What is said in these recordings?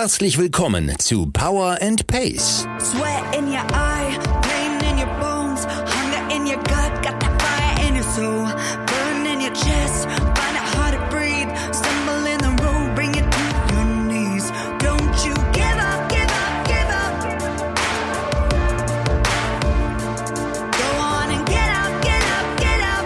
Herzlich willkommen zu Power and Pace. Sweat in your eye, pain in your bones, hunger in your gut, got that fire in your soul, burn in your chest, find it hard to breathe, stumble in the road, bring it to your knees. Don't you give up, give up, give up. Go on and get up, get up, get up.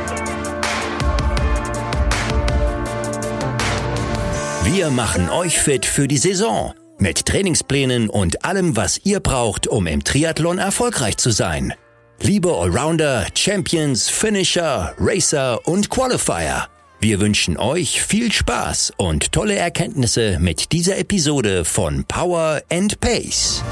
Wir machen euch fit für die Saison. Mit Trainingsplänen und allem, was ihr braucht, um im Triathlon erfolgreich zu sein. Liebe Allrounder, Champions, Finisher, Racer und Qualifier. Wir wünschen euch viel Spaß und tolle Erkenntnisse mit dieser Episode von Power and Pace.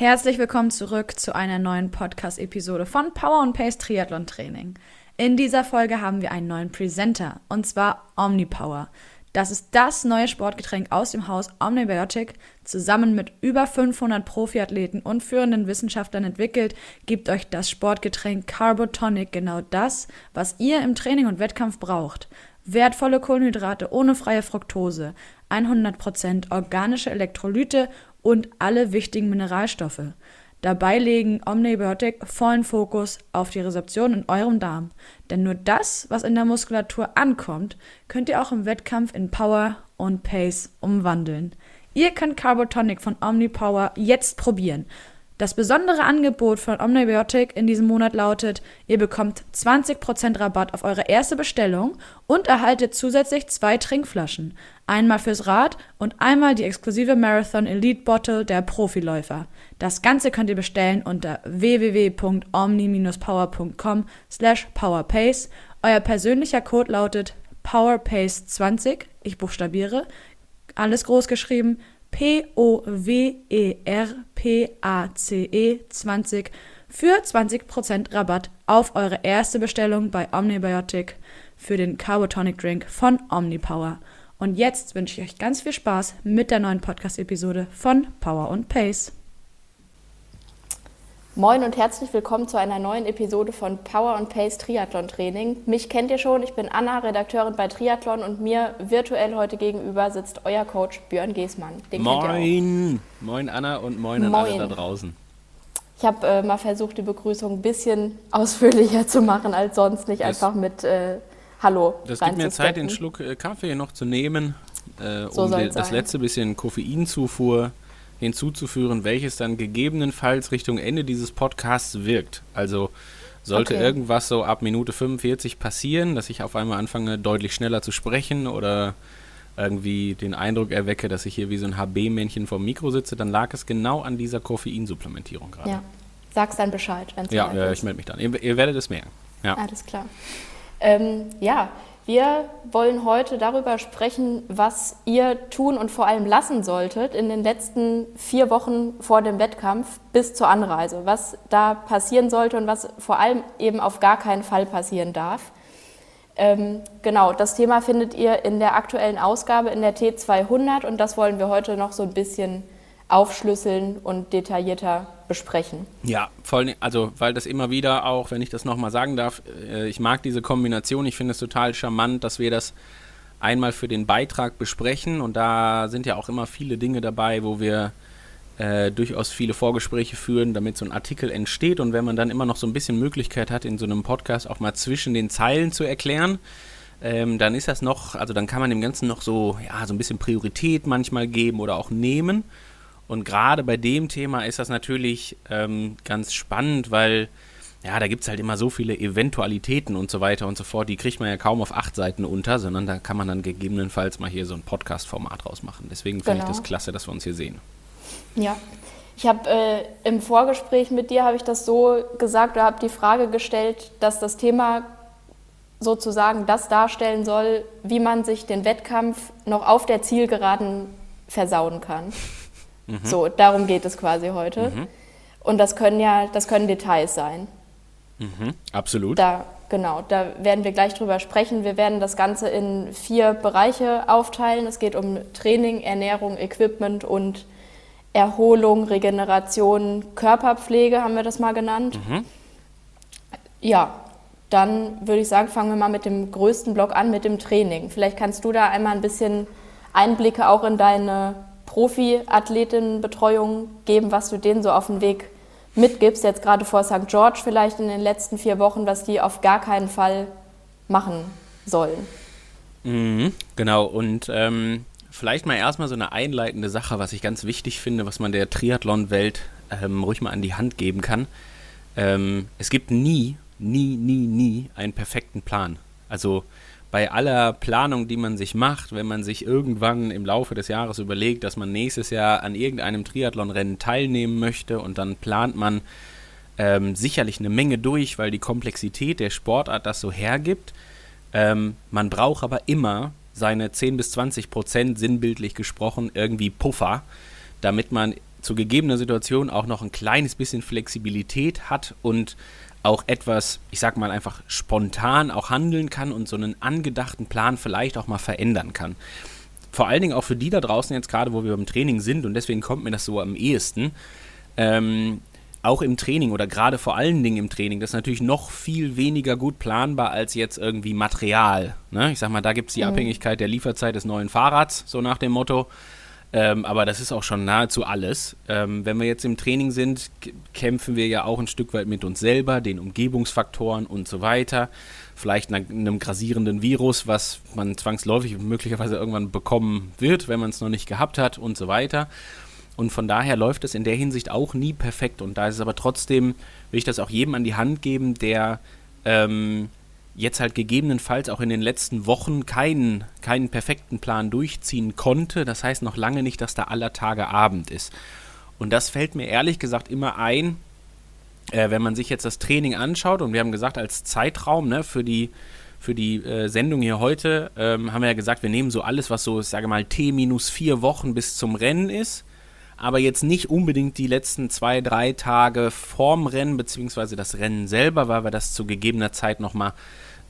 Herzlich willkommen zurück zu einer neuen Podcast-Episode von Power and Pace Triathlon Training. In dieser Folge haben wir einen neuen Presenter und zwar Omnipower. Das ist das neue Sportgetränk aus dem Haus Omnibiotic. Zusammen mit über 500 Profiathleten und führenden Wissenschaftlern entwickelt, gibt euch das Sportgetränk Carbotonic genau das, was ihr im Training und Wettkampf braucht. Wertvolle Kohlenhydrate ohne freie Fructose, 100% organische Elektrolyte und alle wichtigen Mineralstoffe. Dabei legen Omnibiotic vollen Fokus auf die Rezeption in eurem Darm. Denn nur das, was in der Muskulatur ankommt, könnt ihr auch im Wettkampf in Power und Pace umwandeln. Ihr könnt Carbotonic von Omnipower jetzt probieren. Das besondere Angebot von Omnibiotic in diesem Monat lautet, ihr bekommt 20% Rabatt auf eure erste Bestellung und erhaltet zusätzlich zwei Trinkflaschen. Einmal fürs Rad und einmal die exklusive Marathon Elite Bottle der Profiläufer. Das Ganze könnt ihr bestellen unter www.omni-power.com slash powerpace. Euer persönlicher Code lautet powerpace20, ich buchstabiere, alles groß geschrieben, E P-O-W-E-R-P-A-C-E 20 für 20% Rabatt auf eure erste Bestellung bei Omnibiotic für den Carbotonic Drink von Omnipower. Und jetzt wünsche ich euch ganz viel Spaß mit der neuen Podcast-Episode von Power und Pace. Moin und herzlich willkommen zu einer neuen Episode von Power and Pace Triathlon Training. Mich kennt ihr schon, ich bin Anna, Redakteurin bei Triathlon und mir virtuell heute gegenüber sitzt euer Coach Björn Geßmann. Den kennt ihr auch. Moin! Moin Anna und moin an alle da draußen. Ich habe äh, mal versucht, die Begrüßung ein bisschen ausführlicher zu machen als sonst, nicht Das- einfach mit äh, Hallo. Das gibt mir Zeit, den reinzustecken. Schluck äh, Kaffee noch zu nehmen, äh, So um das sein. letzte bisschen Koffeinzufuhr hinzuzuführen, welches dann gegebenenfalls Richtung Ende dieses Podcasts wirkt. Also sollte Okay. irgendwas so ab Minute 45 passieren, dass ich auf einmal anfange, deutlich schneller zu sprechen oder irgendwie den Eindruck erwecke, dass ich hier wie so ein HB-Männchen vom Mikro sitze, dann lag es genau an dieser Koffeinsupplementierung gerade. Ja, sag's dann Bescheid, wenn es Ja, ja, ich melde mich dann. Ihr, ihr werdet es merken. Ja. Alles klar. Ähm, ja, wir wollen heute darüber sprechen, was ihr tun und vor allem lassen solltet in den letzten vier Wochen vor dem Wettkampf bis zur Anreise. Was da passieren sollte und was vor allem eben auf gar keinen Fall passieren darf. Ähm, genau, das Thema findet ihr in der aktuellen Ausgabe in der T200 und das wollen wir heute noch so ein bisschen aufschlüsseln und detaillierter besprechen. Ja, voll, also weil das immer wieder auch, wenn ich das nochmal sagen darf, äh, ich mag diese Kombination, ich finde es total charmant, dass wir das einmal für den Beitrag besprechen und da sind ja auch immer viele Dinge dabei, wo wir äh, durchaus viele Vorgespräche führen, damit so ein Artikel entsteht und wenn man dann immer noch so ein bisschen Möglichkeit hat, in so einem Podcast auch mal zwischen den Zeilen zu erklären, ähm, dann ist das noch, also dann kann man dem Ganzen noch so, ja, so ein bisschen Priorität manchmal geben oder auch nehmen. Und gerade bei dem Thema ist das natürlich ähm, ganz spannend, weil ja, da gibt es halt immer so viele Eventualitäten und so weiter und so fort. Die kriegt man ja kaum auf acht Seiten unter, sondern da kann man dann gegebenenfalls mal hier so ein Podcast-Format rausmachen. Deswegen finde ich Genau. das klasse, dass wir uns hier sehen. Ja, ich habe äh, im Vorgespräch mit dir habe ich das so gesagt oder habe die Frage gestellt, dass das Thema sozusagen das darstellen soll, wie man sich den Wettkampf noch auf der Zielgeraden versauen kann. So, darum geht es quasi heute. Und das können ja, das können Details sein. Mhm, absolut. Da, genau, da werden wir gleich drüber sprechen. Wir werden das Ganze in vier Bereiche aufteilen. Es geht um Training, Ernährung, Equipment und Erholung, Regeneration, Körperpflege haben wir das mal genannt. Ja, dann würde ich sagen, fangen wir mal mit dem größten Block an, mit dem Training. Vielleicht kannst du da einmal ein bisschen Einblicke auch in deine Profi-Athletinnenbetreuung geben, was du denen so auf den Weg mitgibst, jetzt gerade vor St. George vielleicht in den letzten vier Wochen, was die auf gar keinen Fall machen sollen. Mhm, genau, und ähm, vielleicht mal erstmal so eine einleitende Sache, was ich ganz wichtig finde, was man der Triathlon-Welt ähm, ruhig mal an die Hand geben kann. Ähm, es gibt nie, nie, nie, nie einen perfekten Plan. Also bei aller Planung, die man sich macht, wenn man sich irgendwann im Laufe des Jahres überlegt, dass man nächstes Jahr an irgendeinem Triathlonrennen teilnehmen möchte und dann plant man ähm, sicherlich eine Menge durch, weil die Komplexität der Sportart das so hergibt. Ähm, man braucht aber immer seine 10 bis 20 Prozent sinnbildlich gesprochen irgendwie Puffer, damit man zu gegebener Situation auch noch ein kleines bisschen Flexibilität hat und auch etwas, ich sag mal einfach spontan auch handeln kann und so einen angedachten Plan vielleicht auch mal verändern kann. Vor allen Dingen auch für die da draußen jetzt gerade, wo wir beim Training sind und deswegen kommt mir das so am ehesten. Ähm, auch im Training oder gerade vor allen Dingen im Training, das ist natürlich noch viel weniger gut planbar als jetzt irgendwie Material. Ne? Ich sag mal, da gibt es die Abhängigkeit der Lieferzeit des neuen Fahrrads, so nach dem Motto. Ähm, aber das ist auch schon nahezu alles. Ähm, wenn wir jetzt im Training sind, kämpfen wir ja auch ein Stück weit mit uns selber, den Umgebungsfaktoren und so weiter. Vielleicht einem grasierenden Virus, was man zwangsläufig möglicherweise irgendwann bekommen wird, wenn man es noch nicht gehabt hat und so weiter. Und von daher läuft es in der Hinsicht auch nie perfekt. Und da ist es aber trotzdem, will ich das auch jedem an die Hand geben, der ähm, jetzt halt gegebenenfalls auch in den letzten Wochen keinen, keinen perfekten Plan durchziehen konnte. Das heißt noch lange nicht, dass da aller Tage Abend ist. Und das fällt mir ehrlich gesagt immer ein, äh, wenn man sich jetzt das Training anschaut. Und wir haben gesagt, als Zeitraum ne, für die, für die äh, Sendung hier heute, ähm, haben wir ja gesagt, wir nehmen so alles, was so, ich sage mal, T minus vier Wochen bis zum Rennen ist aber jetzt nicht unbedingt die letzten zwei, drei Tage vorm Rennen, beziehungsweise das Rennen selber, weil wir das zu gegebener Zeit nochmal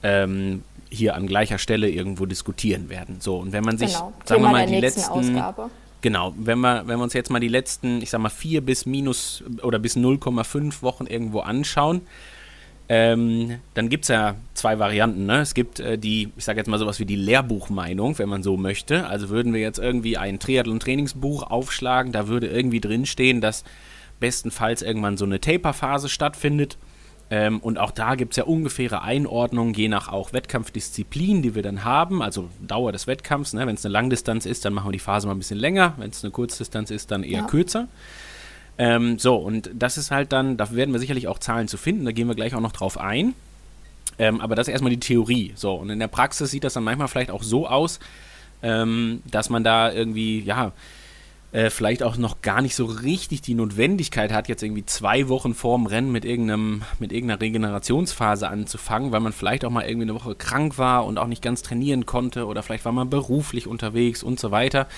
ähm, hier an gleicher Stelle irgendwo diskutieren werden. So, und wenn man sich, Genau, sagen wir Thema mal, der die letzten. Ausgabe. Genau, wenn wir, wenn wir uns jetzt mal die letzten, ich sag mal, vier bis minus oder bis 0,5 Wochen irgendwo anschauen, ähm, dann gibt es ja zwei Varianten. Ne? Es gibt äh, die, ich sage jetzt mal sowas wie die Lehrbuchmeinung, wenn man so möchte. Also würden wir jetzt irgendwie ein Triathlon-Trainingsbuch aufschlagen, da würde irgendwie drinstehen, dass bestenfalls irgendwann so eine Taper-Phase stattfindet. Ähm, und auch da gibt es ja ungefähre Einordnungen, je nach auch Wettkampfdisziplin, die wir dann haben, also Dauer des Wettkampfs. Ne? Wenn es eine Langdistanz ist, dann machen wir die Phase mal ein bisschen länger. Wenn es eine Kurzdistanz ist, dann eher Ja. kürzer. Ähm, so, und das ist halt dann, da werden wir sicherlich auch Zahlen zu finden, da gehen wir gleich auch noch drauf ein. Ähm, aber das ist erstmal die Theorie. So, und in der Praxis sieht das dann manchmal vielleicht auch so aus, ähm, dass man da irgendwie, ja, äh, vielleicht auch noch gar nicht so richtig die Notwendigkeit hat, jetzt irgendwie zwei Wochen vorm Rennen mit irgendeinem, mit irgendeiner Regenerationsphase anzufangen, weil man vielleicht auch mal irgendwie eine Woche krank war und auch nicht ganz trainieren konnte oder vielleicht war man beruflich unterwegs und so weiter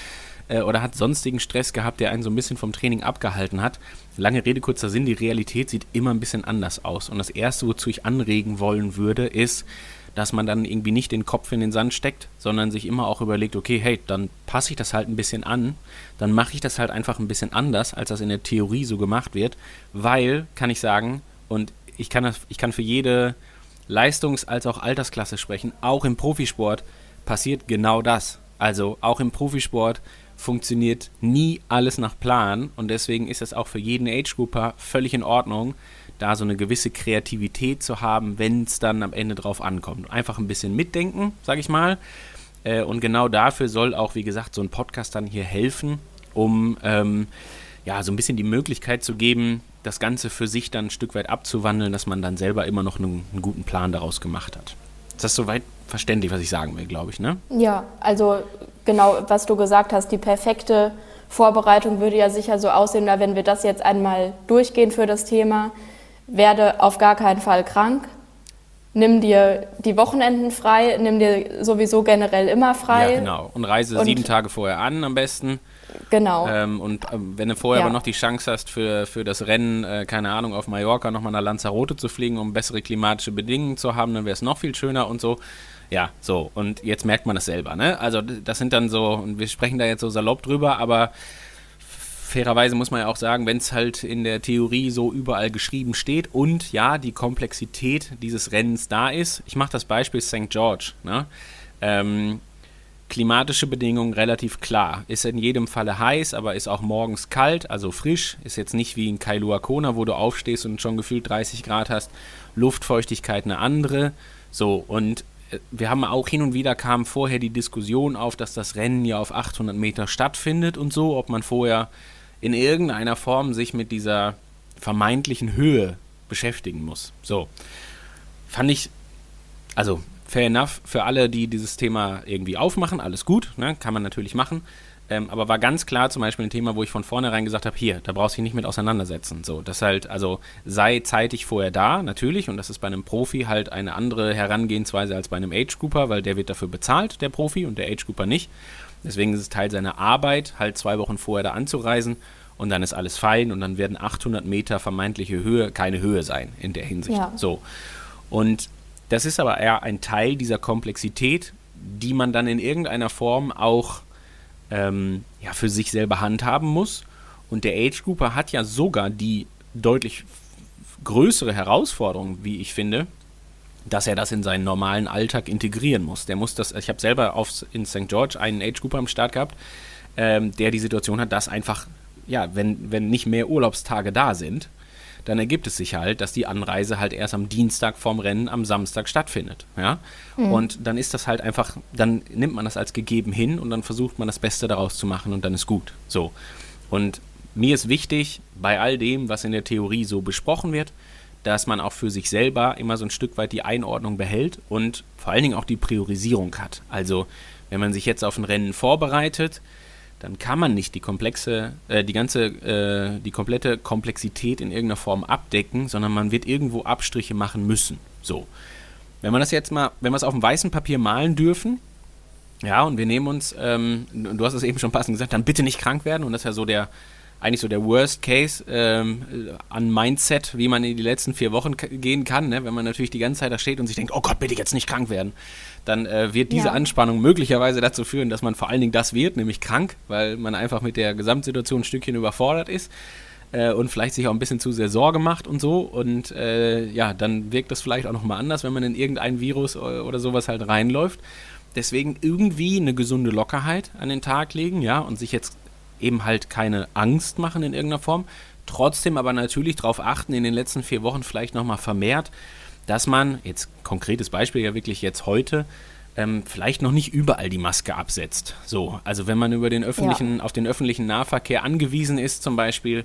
äh, oder hat sonstigen Stress gehabt, der einen so ein bisschen vom Training abgehalten hat. Lange Rede, kurzer Sinn, die Realität sieht immer ein bisschen anders aus. Und das Erste, wozu ich anregen wollen würde, ist, dass man dann irgendwie nicht den Kopf in den Sand steckt, sondern sich immer auch überlegt, okay, hey, dann passe ich das halt ein bisschen an, dann mache ich das halt einfach ein bisschen anders, als das in der Theorie so gemacht wird, weil, kann ich sagen, und ich kann, das, ich kann für jede Leistungs- als auch Altersklasse sprechen, auch im Profisport passiert genau das. Also auch im Profisport funktioniert nie alles nach Plan und deswegen ist es auch für jeden Age-Grouper völlig in Ordnung, da so eine gewisse Kreativität zu haben, wenn es dann am Ende drauf ankommt. Einfach ein bisschen mitdenken, sage ich mal. Äh, und genau dafür soll auch, wie gesagt, so ein Podcast dann hier helfen, um ähm, ja so ein bisschen die Möglichkeit zu geben, das Ganze für sich dann ein Stück weit abzuwandeln, dass man dann selber immer noch einen, einen guten Plan daraus gemacht hat. Ist das soweit verständlich, was ich sagen will, glaube ich, ne? Ja, also genau, was du gesagt hast, die perfekte Vorbereitung würde ja sicher so aussehen, da wenn wir das jetzt einmal durchgehen für das Thema, werde auf gar keinen Fall krank. Nimm dir die Wochenenden frei, nimm dir sowieso generell immer frei. Ja, genau. Und reise Und- sieben Tage vorher an am besten. Genau. Ähm, und ähm, wenn du vorher Ja. aber noch die Chance hast, für, für das Rennen, äh, keine Ahnung, auf Mallorca nochmal nach Lanzarote zu fliegen, um bessere klimatische Bedingungen zu haben, dann wäre es noch viel schöner und so. Ja, so. Und jetzt merkt man das selber, ne? Also, das sind dann so, und wir sprechen da jetzt so salopp drüber, aber fairerweise muss man ja auch sagen, wenn es halt in der Theorie so überall geschrieben steht und ja, die Komplexität dieses Rennens da ist. Ich mache das Beispiel St. George. Ne? Ähm, klimatische Bedingungen relativ klar. Ist in jedem Falle heiß, aber ist auch morgens kalt, also frisch. Ist jetzt nicht wie in Kailua Kona, wo du aufstehst und schon gefühlt 30 Grad hast. Luftfeuchtigkeit eine andere. So, und äh, wir haben auch hin und wieder kam vorher die Diskussion auf, dass das Rennen ja auf 800 Meter stattfindet und so, ob man vorher in irgendeiner Form sich mit dieser vermeintlichen Höhe beschäftigen muss. So, fand ich, also fair enough für alle, die dieses Thema irgendwie aufmachen, alles gut, ne? kann man natürlich machen. Ähm, aber war ganz klar zum Beispiel ein Thema, wo ich von vornherein gesagt habe, hier, da brauchst du dich nicht mit auseinandersetzen. So, das halt, also sei zeitig vorher da, natürlich, und das ist bei einem Profi halt eine andere Herangehensweise als bei einem Age-Grouper, weil der wird dafür bezahlt, der Profi, und der Age-Grouper nicht. Deswegen ist es Teil seiner Arbeit, halt zwei Wochen vorher da anzureisen und dann ist alles fein und dann werden 800 Meter vermeintliche Höhe keine Höhe sein in der Hinsicht. Ja. So. Und das ist aber eher ein Teil dieser Komplexität, die man dann in irgendeiner Form auch ähm, ja, für sich selber handhaben muss. Und der Age Grouper hat ja sogar die deutlich größere Herausforderung, wie ich finde, dass er das in seinen normalen Alltag integrieren muss. Der muss das, ich habe selber auf, in St. George einen Age Grouper am Start gehabt, ähm, der die Situation hat, dass einfach, ja, wenn, wenn nicht mehr Urlaubstage da sind, dann ergibt es sich halt, dass die Anreise halt erst am Dienstag vorm Rennen am Samstag stattfindet. Ja? Mhm. Und dann ist das halt einfach, dann nimmt man das als gegeben hin und dann versucht man das Beste daraus zu machen und dann ist gut. So. Und mir ist wichtig, bei all dem, was in der Theorie so besprochen wird, dass man auch für sich selber immer so ein Stück weit die Einordnung behält und vor allen Dingen auch die Priorisierung hat. Also, wenn man sich jetzt auf ein Rennen vorbereitet, dann kann man nicht die komplexe, äh, die ganze, äh, die komplette Komplexität in irgendeiner Form abdecken, sondern man wird irgendwo Abstriche machen müssen. So. Wenn man das jetzt mal, wenn wir es auf dem weißen Papier malen dürfen, ja, und wir nehmen uns, ähm, du hast es eben schon passend gesagt, dann bitte nicht krank werden und das ist ja so der, eigentlich so der Worst Case ähm, an Mindset, wie man in die letzten vier Wochen gehen kann, ne? wenn man natürlich die ganze Zeit da steht und sich denkt, oh Gott, bitte jetzt nicht krank werden dann äh, wird diese ja. Anspannung möglicherweise dazu führen, dass man vor allen Dingen das wird, nämlich krank, weil man einfach mit der Gesamtsituation ein Stückchen überfordert ist äh, und vielleicht sich auch ein bisschen zu sehr Sorge macht und so. Und äh, ja, dann wirkt das vielleicht auch nochmal anders, wenn man in irgendein Virus oder sowas halt reinläuft. Deswegen irgendwie eine gesunde Lockerheit an den Tag legen, ja, und sich jetzt eben halt keine Angst machen in irgendeiner Form. Trotzdem aber natürlich darauf achten, in den letzten vier Wochen vielleicht nochmal vermehrt, dass man, jetzt konkretes Beispiel ja wirklich jetzt heute, ähm, vielleicht noch nicht überall die Maske absetzt. So, also wenn man über den öffentlichen, ja. auf den öffentlichen Nahverkehr angewiesen ist zum Beispiel,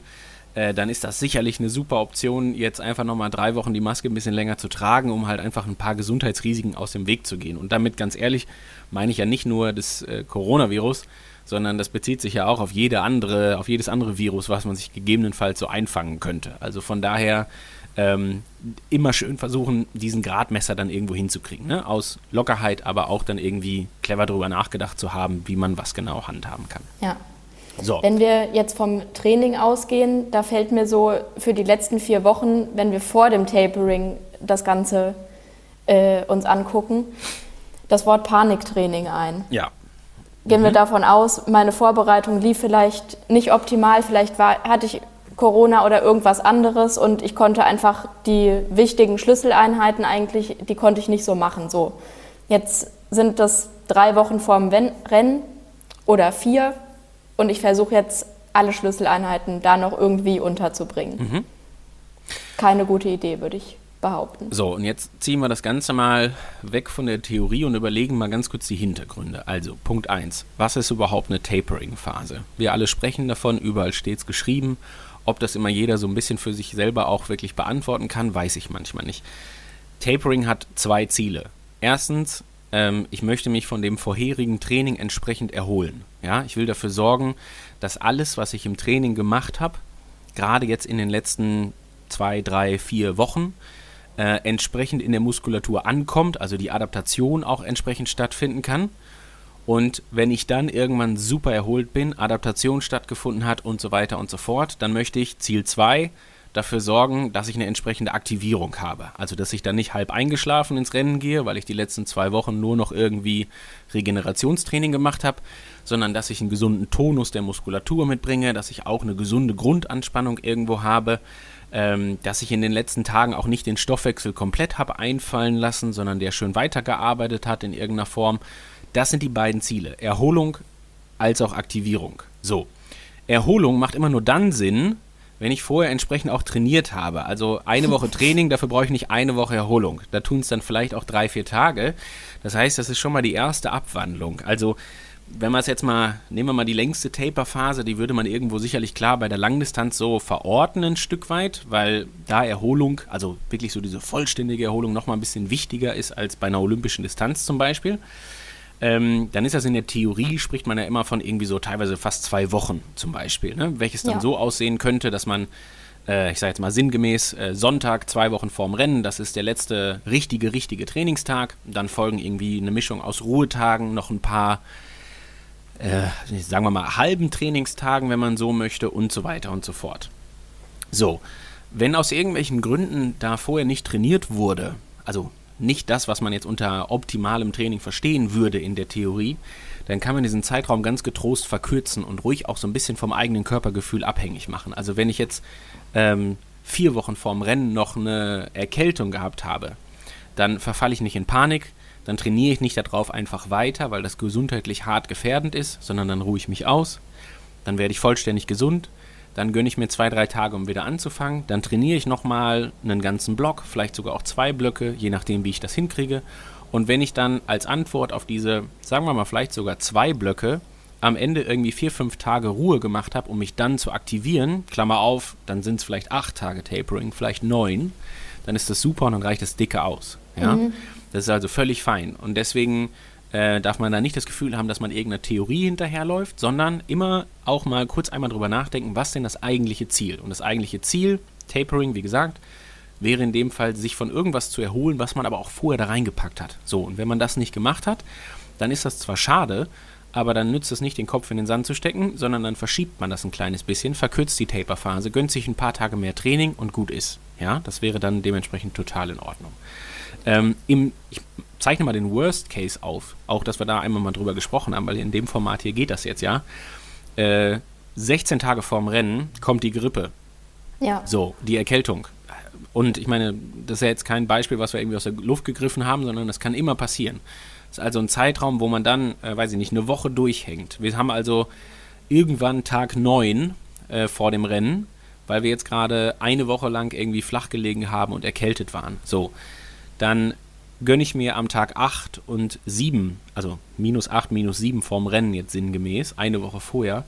äh, dann ist das sicherlich eine super Option, jetzt einfach nochmal drei Wochen die Maske ein bisschen länger zu tragen, um halt einfach ein paar Gesundheitsrisiken aus dem Weg zu gehen. Und damit ganz ehrlich meine ich ja nicht nur das äh, Coronavirus, sondern das bezieht sich ja auch auf jede andere, auf jedes andere Virus, was man sich gegebenenfalls so einfangen könnte. Also von daher ähm, immer schön versuchen, diesen Gradmesser dann irgendwo hinzukriegen. Ne? Aus Lockerheit, aber auch dann irgendwie clever darüber nachgedacht zu haben, wie man was genau handhaben kann. Ja. So. Wenn wir jetzt vom Training ausgehen, da fällt mir so für die letzten vier Wochen, wenn wir vor dem Tapering das Ganze äh, uns angucken, das Wort Paniktraining ein. Ja. Gehen mhm. wir davon aus, meine Vorbereitung lief vielleicht nicht optimal, vielleicht war, hatte ich Corona oder irgendwas anderes und ich konnte einfach die wichtigen Schlüsseleinheiten eigentlich, die konnte ich nicht so machen. So, jetzt sind das drei Wochen vorm Rennen oder vier und ich versuche jetzt alle Schlüsseleinheiten da noch irgendwie unterzubringen. Mhm. Keine gute Idee, würde ich behaupten. So, und jetzt ziehen wir das Ganze mal weg von der Theorie und überlegen mal ganz kurz die Hintergründe. Also, Punkt 1. Was ist überhaupt eine Tapering-Phase? Wir alle sprechen davon, überall steht es geschrieben ob das immer jeder so ein bisschen für sich selber auch wirklich beantworten kann, weiß ich manchmal nicht. Tapering hat zwei Ziele. Erstens, ähm, ich möchte mich von dem vorherigen Training entsprechend erholen. Ja, ich will dafür sorgen, dass alles, was ich im Training gemacht habe, gerade jetzt in den letzten zwei, drei, vier Wochen, äh, entsprechend in der Muskulatur ankommt, also die Adaptation auch entsprechend stattfinden kann. Und wenn ich dann irgendwann super erholt bin, Adaptation stattgefunden hat und so weiter und so fort, dann möchte ich Ziel 2 dafür sorgen, dass ich eine entsprechende Aktivierung habe. Also, dass ich dann nicht halb eingeschlafen ins Rennen gehe, weil ich die letzten zwei Wochen nur noch irgendwie Regenerationstraining gemacht habe, sondern dass ich einen gesunden Tonus der Muskulatur mitbringe, dass ich auch eine gesunde Grundanspannung irgendwo habe, ähm, dass ich in den letzten Tagen auch nicht den Stoffwechsel komplett habe einfallen lassen, sondern der schön weitergearbeitet hat in irgendeiner Form. Das sind die beiden Ziele. Erholung als auch Aktivierung. So. Erholung macht immer nur dann Sinn, wenn ich vorher entsprechend auch trainiert habe. Also eine Woche Training, dafür brauche ich nicht eine Woche Erholung. Da tun es dann vielleicht auch drei, vier Tage. Das heißt, das ist schon mal die erste Abwandlung. Also wenn man es jetzt mal, nehmen wir mal die längste Taper-Phase, die würde man irgendwo sicherlich klar bei der Langdistanz so verorten ein Stück weit, weil da Erholung, also wirklich so diese vollständige Erholung nochmal ein bisschen wichtiger ist als bei einer olympischen Distanz zum Beispiel ähm, dann ist das in der Theorie, spricht man ja immer von irgendwie so teilweise fast zwei Wochen zum Beispiel, ne? welches dann ja. so aussehen könnte, dass man, äh, ich sage jetzt mal sinngemäß, äh, Sonntag, zwei Wochen vorm Rennen, das ist der letzte richtige, richtige Trainingstag. Dann folgen irgendwie eine Mischung aus Ruhetagen, noch ein paar, äh, sagen wir mal, halben Trainingstagen, wenn man so möchte und so weiter und so fort. So, wenn aus irgendwelchen Gründen da vorher nicht trainiert wurde, also nicht das, was man jetzt unter optimalem Training verstehen würde in der Theorie, dann kann man diesen Zeitraum ganz getrost verkürzen und ruhig auch so ein bisschen vom eigenen Körpergefühl abhängig machen. Also wenn ich jetzt ähm, vier Wochen vorm Rennen noch eine Erkältung gehabt habe, dann verfalle ich nicht in Panik, dann trainiere ich nicht darauf einfach weiter, weil das gesundheitlich hart gefährdend ist, sondern dann ruhe ich mich aus, dann werde ich vollständig gesund dann gönne ich mir zwei, drei Tage, um wieder anzufangen. Dann trainiere ich nochmal einen ganzen Block, vielleicht sogar auch zwei Blöcke, je nachdem, wie ich das hinkriege. Und wenn ich dann als Antwort auf diese, sagen wir mal, vielleicht sogar zwei Blöcke am Ende irgendwie vier, fünf Tage Ruhe gemacht habe, um mich dann zu aktivieren, Klammer auf, dann sind es vielleicht acht Tage Tapering, vielleicht neun, dann ist das super und dann reicht das dicke aus. Ja? Mhm. Das ist also völlig fein. Und deswegen äh, darf man da nicht das Gefühl haben, dass man irgendeiner Theorie hinterherläuft, sondern immer auch mal kurz einmal drüber nachdenken, was denn das eigentliche Ziel? Und das eigentliche Ziel, Tapering, wie gesagt, wäre in dem Fall, sich von irgendwas zu erholen, was man aber auch vorher da reingepackt hat. So, und wenn man das nicht gemacht hat, dann ist das zwar schade, aber dann nützt es nicht, den Kopf in den Sand zu stecken, sondern dann verschiebt man das ein kleines bisschen, verkürzt die Taperphase, gönnt sich ein paar Tage mehr Training und gut ist. Ja, das wäre dann dementsprechend total in Ordnung. Ähm, im, ich zeichne mal den Worst Case auf, auch dass wir da einmal mal drüber gesprochen haben, weil in dem Format hier geht das jetzt ja. Äh, 16 Tage vorm Rennen kommt die Grippe. Ja. So, die Erkältung. Und ich meine, das ist ja jetzt kein Beispiel, was wir irgendwie aus der Luft gegriffen haben, sondern das kann immer passieren. Das ist also ein Zeitraum, wo man dann, äh, weiß ich nicht, eine Woche durchhängt. Wir haben also irgendwann Tag 9 äh, vor dem Rennen, weil wir jetzt gerade eine Woche lang irgendwie flach gelegen haben und erkältet waren. So, dann gönne ich mir am Tag 8 und 7, also minus 8, minus 7 vorm Rennen jetzt sinngemäß, eine Woche vorher,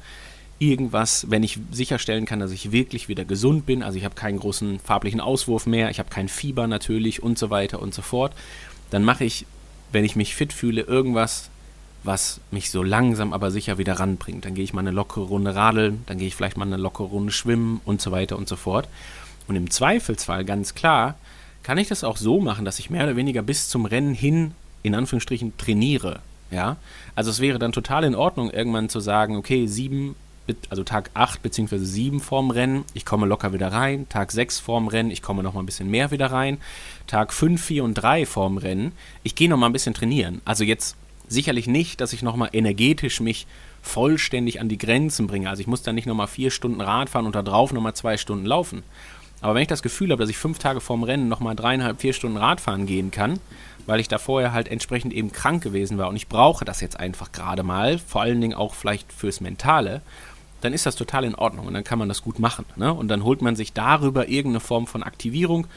irgendwas, wenn ich sicherstellen kann, dass ich wirklich wieder gesund bin, also ich habe keinen großen farblichen Auswurf mehr, ich habe kein Fieber natürlich und so weiter und so fort, dann mache ich, wenn ich mich fit fühle, irgendwas, was mich so langsam aber sicher wieder ranbringt. Dann gehe ich mal eine lockere Runde radeln, dann gehe ich vielleicht mal eine lockere Runde schwimmen und so weiter und so fort. Und im Zweifelsfall ganz klar, kann ich das auch so machen, dass ich mehr oder weniger bis zum Rennen hin, in Anführungsstrichen, trainiere. Ja, also es wäre dann total in Ordnung, irgendwann zu sagen, okay, sieben, also Tag 8 bzw. 7 vorm Rennen, ich komme locker wieder rein. Tag 6 vorm Rennen, ich komme noch mal ein bisschen mehr wieder rein. Tag 5, 4 und 3 vorm Rennen, ich gehe noch mal ein bisschen trainieren. Also jetzt sicherlich nicht, dass ich noch mal energetisch mich vollständig an die Grenzen bringe. Also ich muss dann nicht noch mal vier Stunden Rad fahren und da drauf noch mal zwei Stunden laufen. Aber wenn ich das Gefühl habe, dass ich fünf Tage vorm Rennen nochmal dreieinhalb, vier Stunden Radfahren gehen kann, weil ich da vorher halt entsprechend eben krank gewesen war und ich brauche das jetzt einfach gerade mal, vor allen Dingen auch vielleicht fürs Mentale, dann ist das total in Ordnung und dann kann man das gut machen. Ne? Und dann holt man sich darüber irgendeine Form von Aktivierung,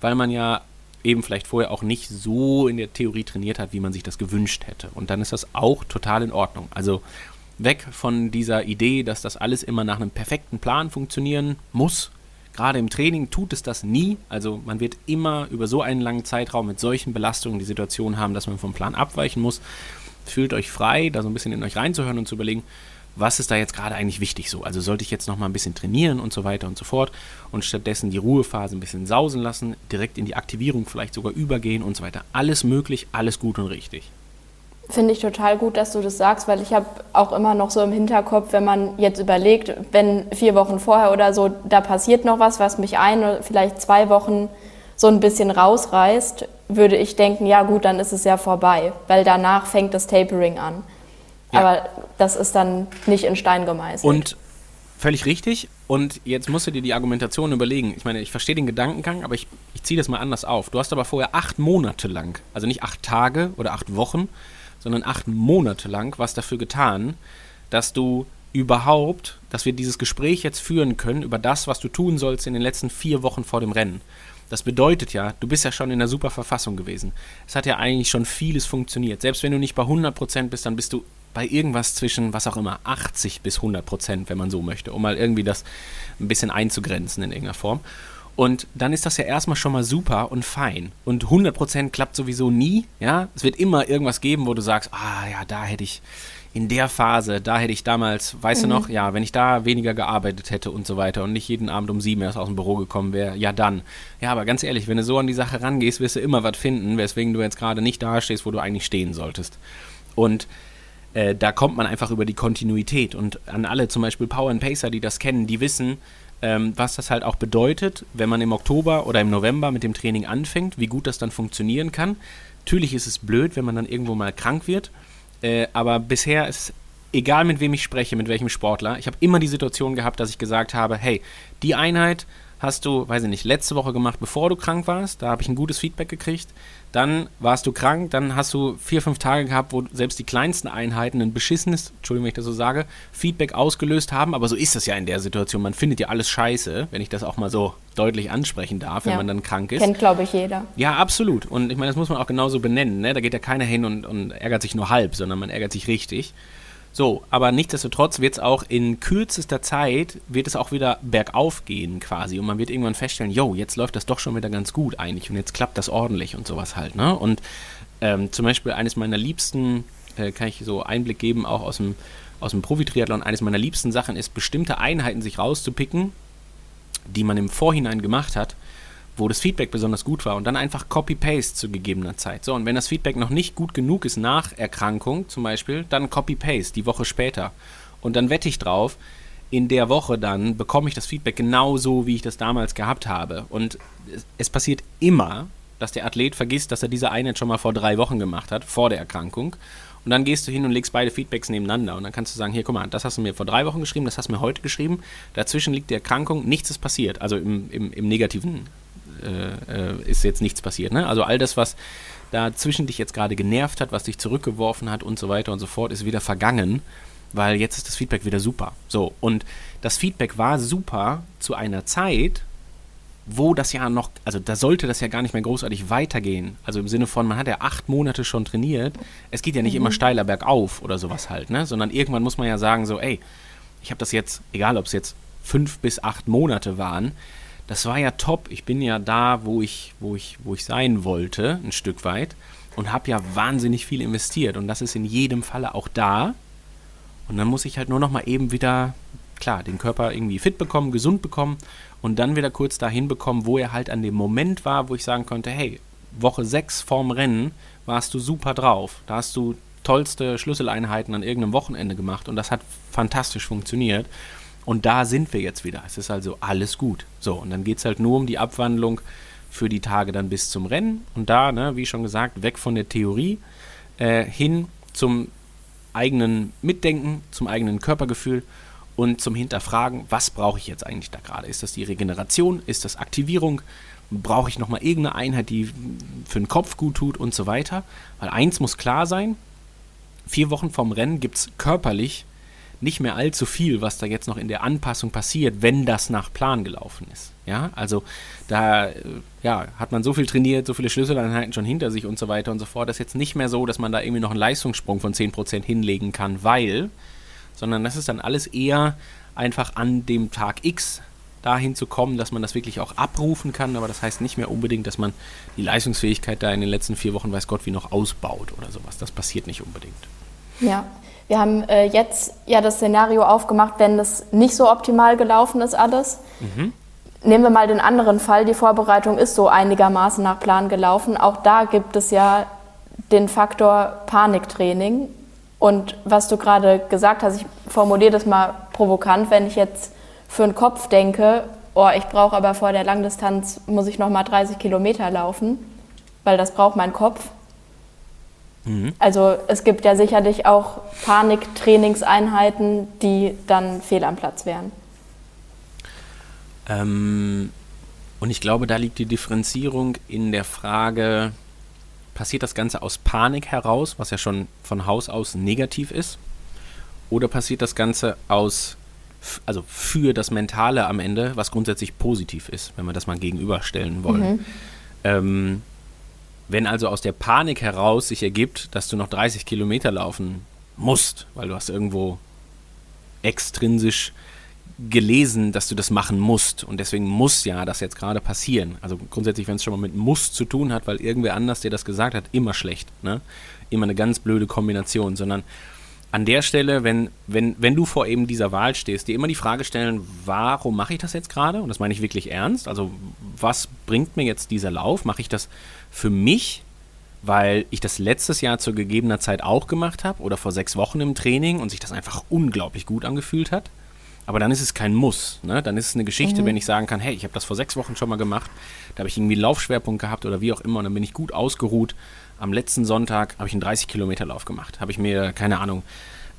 weil man ja eben vielleicht vorher auch nicht so in der Theorie trainiert hat, wie man sich das gewünscht hätte. Und dann ist das auch total in Ordnung. Also weg von dieser Idee, dass das alles immer nach einem perfekten Plan funktionieren muss, Gerade im Training tut es das nie. Also man wird immer über so einen langen Zeitraum mit solchen Belastungen die Situation haben, dass man vom Plan abweichen muss. Fühlt euch frei, da so ein bisschen in euch reinzuhören und zu überlegen, was ist da jetzt gerade eigentlich wichtig so? Also sollte ich jetzt noch mal ein bisschen trainieren und so weiter und so fort und stattdessen die Ruhephase ein bisschen sausen lassen, direkt in die Aktivierung vielleicht sogar übergehen und so weiter. Alles möglich, alles gut und richtig. Finde ich total gut, dass du das sagst, weil ich habe auch immer noch so im Hinterkopf, wenn man jetzt überlegt, wenn vier Wochen vorher oder so, da passiert noch was, was mich ein oder vielleicht zwei Wochen so ein bisschen rausreißt, würde ich denken, ja gut, dann ist es ja vorbei, weil danach fängt das Tapering an. Ja. Aber das ist dann nicht in Stein gemeißelt. Und völlig richtig. Und jetzt musst du dir die Argumentation überlegen. Ich meine, ich verstehe den Gedankengang, aber ich, ich ziehe das mal anders auf. Du hast aber vorher acht Monate lang, also nicht acht Tage oder acht Wochen, sondern acht Monate lang was dafür getan, dass du überhaupt, dass wir dieses Gespräch jetzt führen können über das, was du tun sollst in den letzten vier Wochen vor dem Rennen. Das bedeutet ja, du bist ja schon in einer super Verfassung gewesen. Es hat ja eigentlich schon vieles funktioniert. Selbst wenn du nicht bei 100% bist, dann bist du bei irgendwas zwischen, was auch immer, 80 bis 100%, wenn man so möchte, um mal irgendwie das ein bisschen einzugrenzen in irgendeiner Form. Und dann ist das ja erstmal schon mal super und fein. Und 100% klappt sowieso nie, ja. Es wird immer irgendwas geben, wo du sagst, ah ja, da hätte ich in der Phase, da hätte ich damals, weißt du noch, ja, wenn ich da weniger gearbeitet hätte und so weiter und nicht jeden Abend um sieben erst aus dem Büro gekommen wäre, ja dann. Ja, aber ganz ehrlich, wenn du so an die Sache rangehst, wirst du immer was finden, weswegen du jetzt gerade nicht da stehst, wo du eigentlich stehen solltest. Und äh, da kommt man einfach über die Kontinuität. Und an alle zum Beispiel Power and Pacer, die das kennen, die wissen, ähm, was das halt auch bedeutet, wenn man im Oktober oder im November mit dem Training anfängt, wie gut das dann funktionieren kann. Natürlich ist es blöd, wenn man dann irgendwo mal krank wird, äh, aber bisher ist egal mit wem ich spreche, mit welchem Sportler, ich habe immer die Situation gehabt, dass ich gesagt habe, hey, die Einheit hast du, weiß ich nicht, letzte Woche gemacht, bevor du krank warst, da habe ich ein gutes Feedback gekriegt. Dann warst du krank, dann hast du vier, fünf Tage gehabt, wo selbst die kleinsten Einheiten ein beschissenes, Entschuldigung, wenn ich das so sage, Feedback ausgelöst haben. Aber so ist das ja in der Situation. Man findet ja alles scheiße, wenn ich das auch mal so deutlich ansprechen darf, wenn Ja. man dann krank ist. Kennt, glaube ich, jeder. Ja, absolut. Und ich meine, das muss man auch genauso benennen. Ne? Da geht ja keiner hin und, und ärgert sich nur halb, sondern man ärgert sich richtig. So, aber nichtsdestotrotz wird es auch in kürzester Zeit, wird es auch wieder bergauf gehen quasi. Und man wird irgendwann feststellen, yo, jetzt läuft das doch schon wieder ganz gut eigentlich und jetzt klappt das ordentlich und sowas halt. Ne? Und ähm, zum Beispiel eines meiner liebsten, äh, kann ich so Einblick geben, auch aus dem, aus dem Profi-Triathlon, eines meiner liebsten Sachen ist, bestimmte Einheiten sich rauszupicken, die man im Vorhinein gemacht hat, wo das Feedback besonders gut war und dann einfach Copy-Paste zu gegebener Zeit. So, und wenn das Feedback noch nicht gut genug ist nach Erkrankung zum Beispiel, dann Copy-Paste die Woche später. Und dann wette ich drauf, in der Woche dann bekomme ich das Feedback genauso, wie ich das damals gehabt habe. Und es, es passiert immer, dass der Athlet vergisst, dass er diese Einheit schon mal vor drei Wochen gemacht hat, vor der Erkrankung. Und dann gehst du hin und legst beide Feedbacks nebeneinander. Und dann kannst du sagen, hier, guck mal, das hast du mir vor drei Wochen geschrieben, das hast du mir heute geschrieben. Dazwischen liegt die Erkrankung, nichts ist passiert. Also im, im, im negativen äh, äh, ist jetzt nichts passiert. Ne? Also all das, was dazwischen dich jetzt gerade genervt hat, was dich zurückgeworfen hat und so weiter und so fort, ist wieder vergangen, weil jetzt ist das Feedback wieder super. So, und das Feedback war super zu einer Zeit, wo das ja noch, also da sollte das ja gar nicht mehr großartig weitergehen. Also im Sinne von, man hat ja acht Monate schon trainiert. Es geht ja nicht immer steiler bergauf oder sowas halt, ne? Sondern irgendwann muss man ja sagen, so, ey, ich habe das jetzt, egal ob es jetzt fünf bis acht Monate waren, das war ja top. Ich bin ja da, wo ich, wo ich, wo ich sein wollte, ein Stück weit. Und habe ja wahnsinnig viel investiert. Und das ist in jedem Falle auch da. Und dann muss ich halt nur noch mal eben wieder, klar, den Körper irgendwie fit bekommen, gesund bekommen und dann wieder kurz dahin bekommen, wo er halt an dem Moment war, wo ich sagen konnte, hey, Woche 6 vorm Rennen warst du super drauf. Da hast du tollste Schlüsseleinheiten an irgendeinem Wochenende gemacht und das hat fantastisch funktioniert. Und da sind wir jetzt wieder. Es ist also alles gut. So, und dann geht es halt nur um die Abwandlung für die Tage dann bis zum Rennen. Und da, ne, wie schon gesagt, weg von der Theorie äh, hin zum eigenen Mitdenken, zum eigenen Körpergefühl und zum Hinterfragen, was brauche ich jetzt eigentlich da gerade? Ist das die Regeneration? Ist das Aktivierung? Brauche ich nochmal irgendeine Einheit, die für den Kopf gut tut und so weiter? Weil eins muss klar sein, vier Wochen vorm Rennen gibt es körperlich nicht mehr allzu viel, was da jetzt noch in der Anpassung passiert, wenn das nach Plan gelaufen ist. Ja, also da äh, ja, hat man so viel trainiert, so viele Schlüsseleinheiten schon hinter sich und so weiter und so fort. Das ist jetzt nicht mehr so, dass man da irgendwie noch einen Leistungssprung von 10% hinlegen kann, weil, sondern das ist dann alles eher einfach an dem Tag X dahin zu kommen, dass man das wirklich auch abrufen kann, aber das heißt nicht mehr unbedingt, dass man die Leistungsfähigkeit da in den letzten vier Wochen, weiß Gott, wie noch ausbaut oder sowas. Das passiert nicht unbedingt. Ja, wir haben äh, jetzt ja das Szenario aufgemacht, wenn das nicht so optimal gelaufen ist alles. Nehmen wir mal den anderen Fall, die Vorbereitung ist so einigermaßen nach Plan gelaufen. Auch da gibt es ja den Faktor Paniktraining. Und was du gerade gesagt hast, ich formuliere das mal provokant, wenn ich jetzt für den Kopf denke, oh, ich brauche aber vor der Langdistanz, muss ich nochmal 30 Kilometer laufen, weil das braucht mein Kopf. Mhm. Also es gibt ja sicherlich auch Paniktrainingseinheiten, die dann fehl am Platz wären. Ähm, und ich glaube, da liegt die Differenzierung in der Frage, passiert das Ganze aus Panik heraus, was ja schon von Haus aus negativ ist? Oder passiert das Ganze aus, also für das Mentale am Ende, was grundsätzlich positiv ist, wenn wir das mal gegenüberstellen wollen? Mhm. Ähm, wenn also aus der Panik heraus sich ergibt, dass du noch 30 Kilometer laufen musst, weil du hast irgendwo extrinsisch gelesen, dass du das machen musst. Und deswegen muss ja das jetzt gerade passieren. Also grundsätzlich, wenn es schon mal mit muss zu tun hat, weil irgendwer anders dir das gesagt hat, immer schlecht. Ne? Immer eine ganz blöde Kombination. Sondern an der Stelle, wenn, wenn, wenn du vor eben dieser Wahl stehst, dir immer die Frage stellen, warum mache ich das jetzt gerade? Und das meine ich wirklich ernst. Also was bringt mir jetzt dieser Lauf? Mache ich das für mich? weil ich das letztes Jahr zu gegebener Zeit auch gemacht habe oder vor sechs Wochen im Training und sich das einfach unglaublich gut angefühlt hat. Aber dann ist es kein Muss. Ne? Dann ist es eine Geschichte, mhm. wenn ich sagen kann, hey, ich habe das vor sechs Wochen schon mal gemacht, da habe ich irgendwie einen Laufschwerpunkt gehabt oder wie auch immer und dann bin ich gut ausgeruht. Am letzten Sonntag habe ich einen 30-Kilometer-Lauf gemacht. Habe ich mir, keine Ahnung,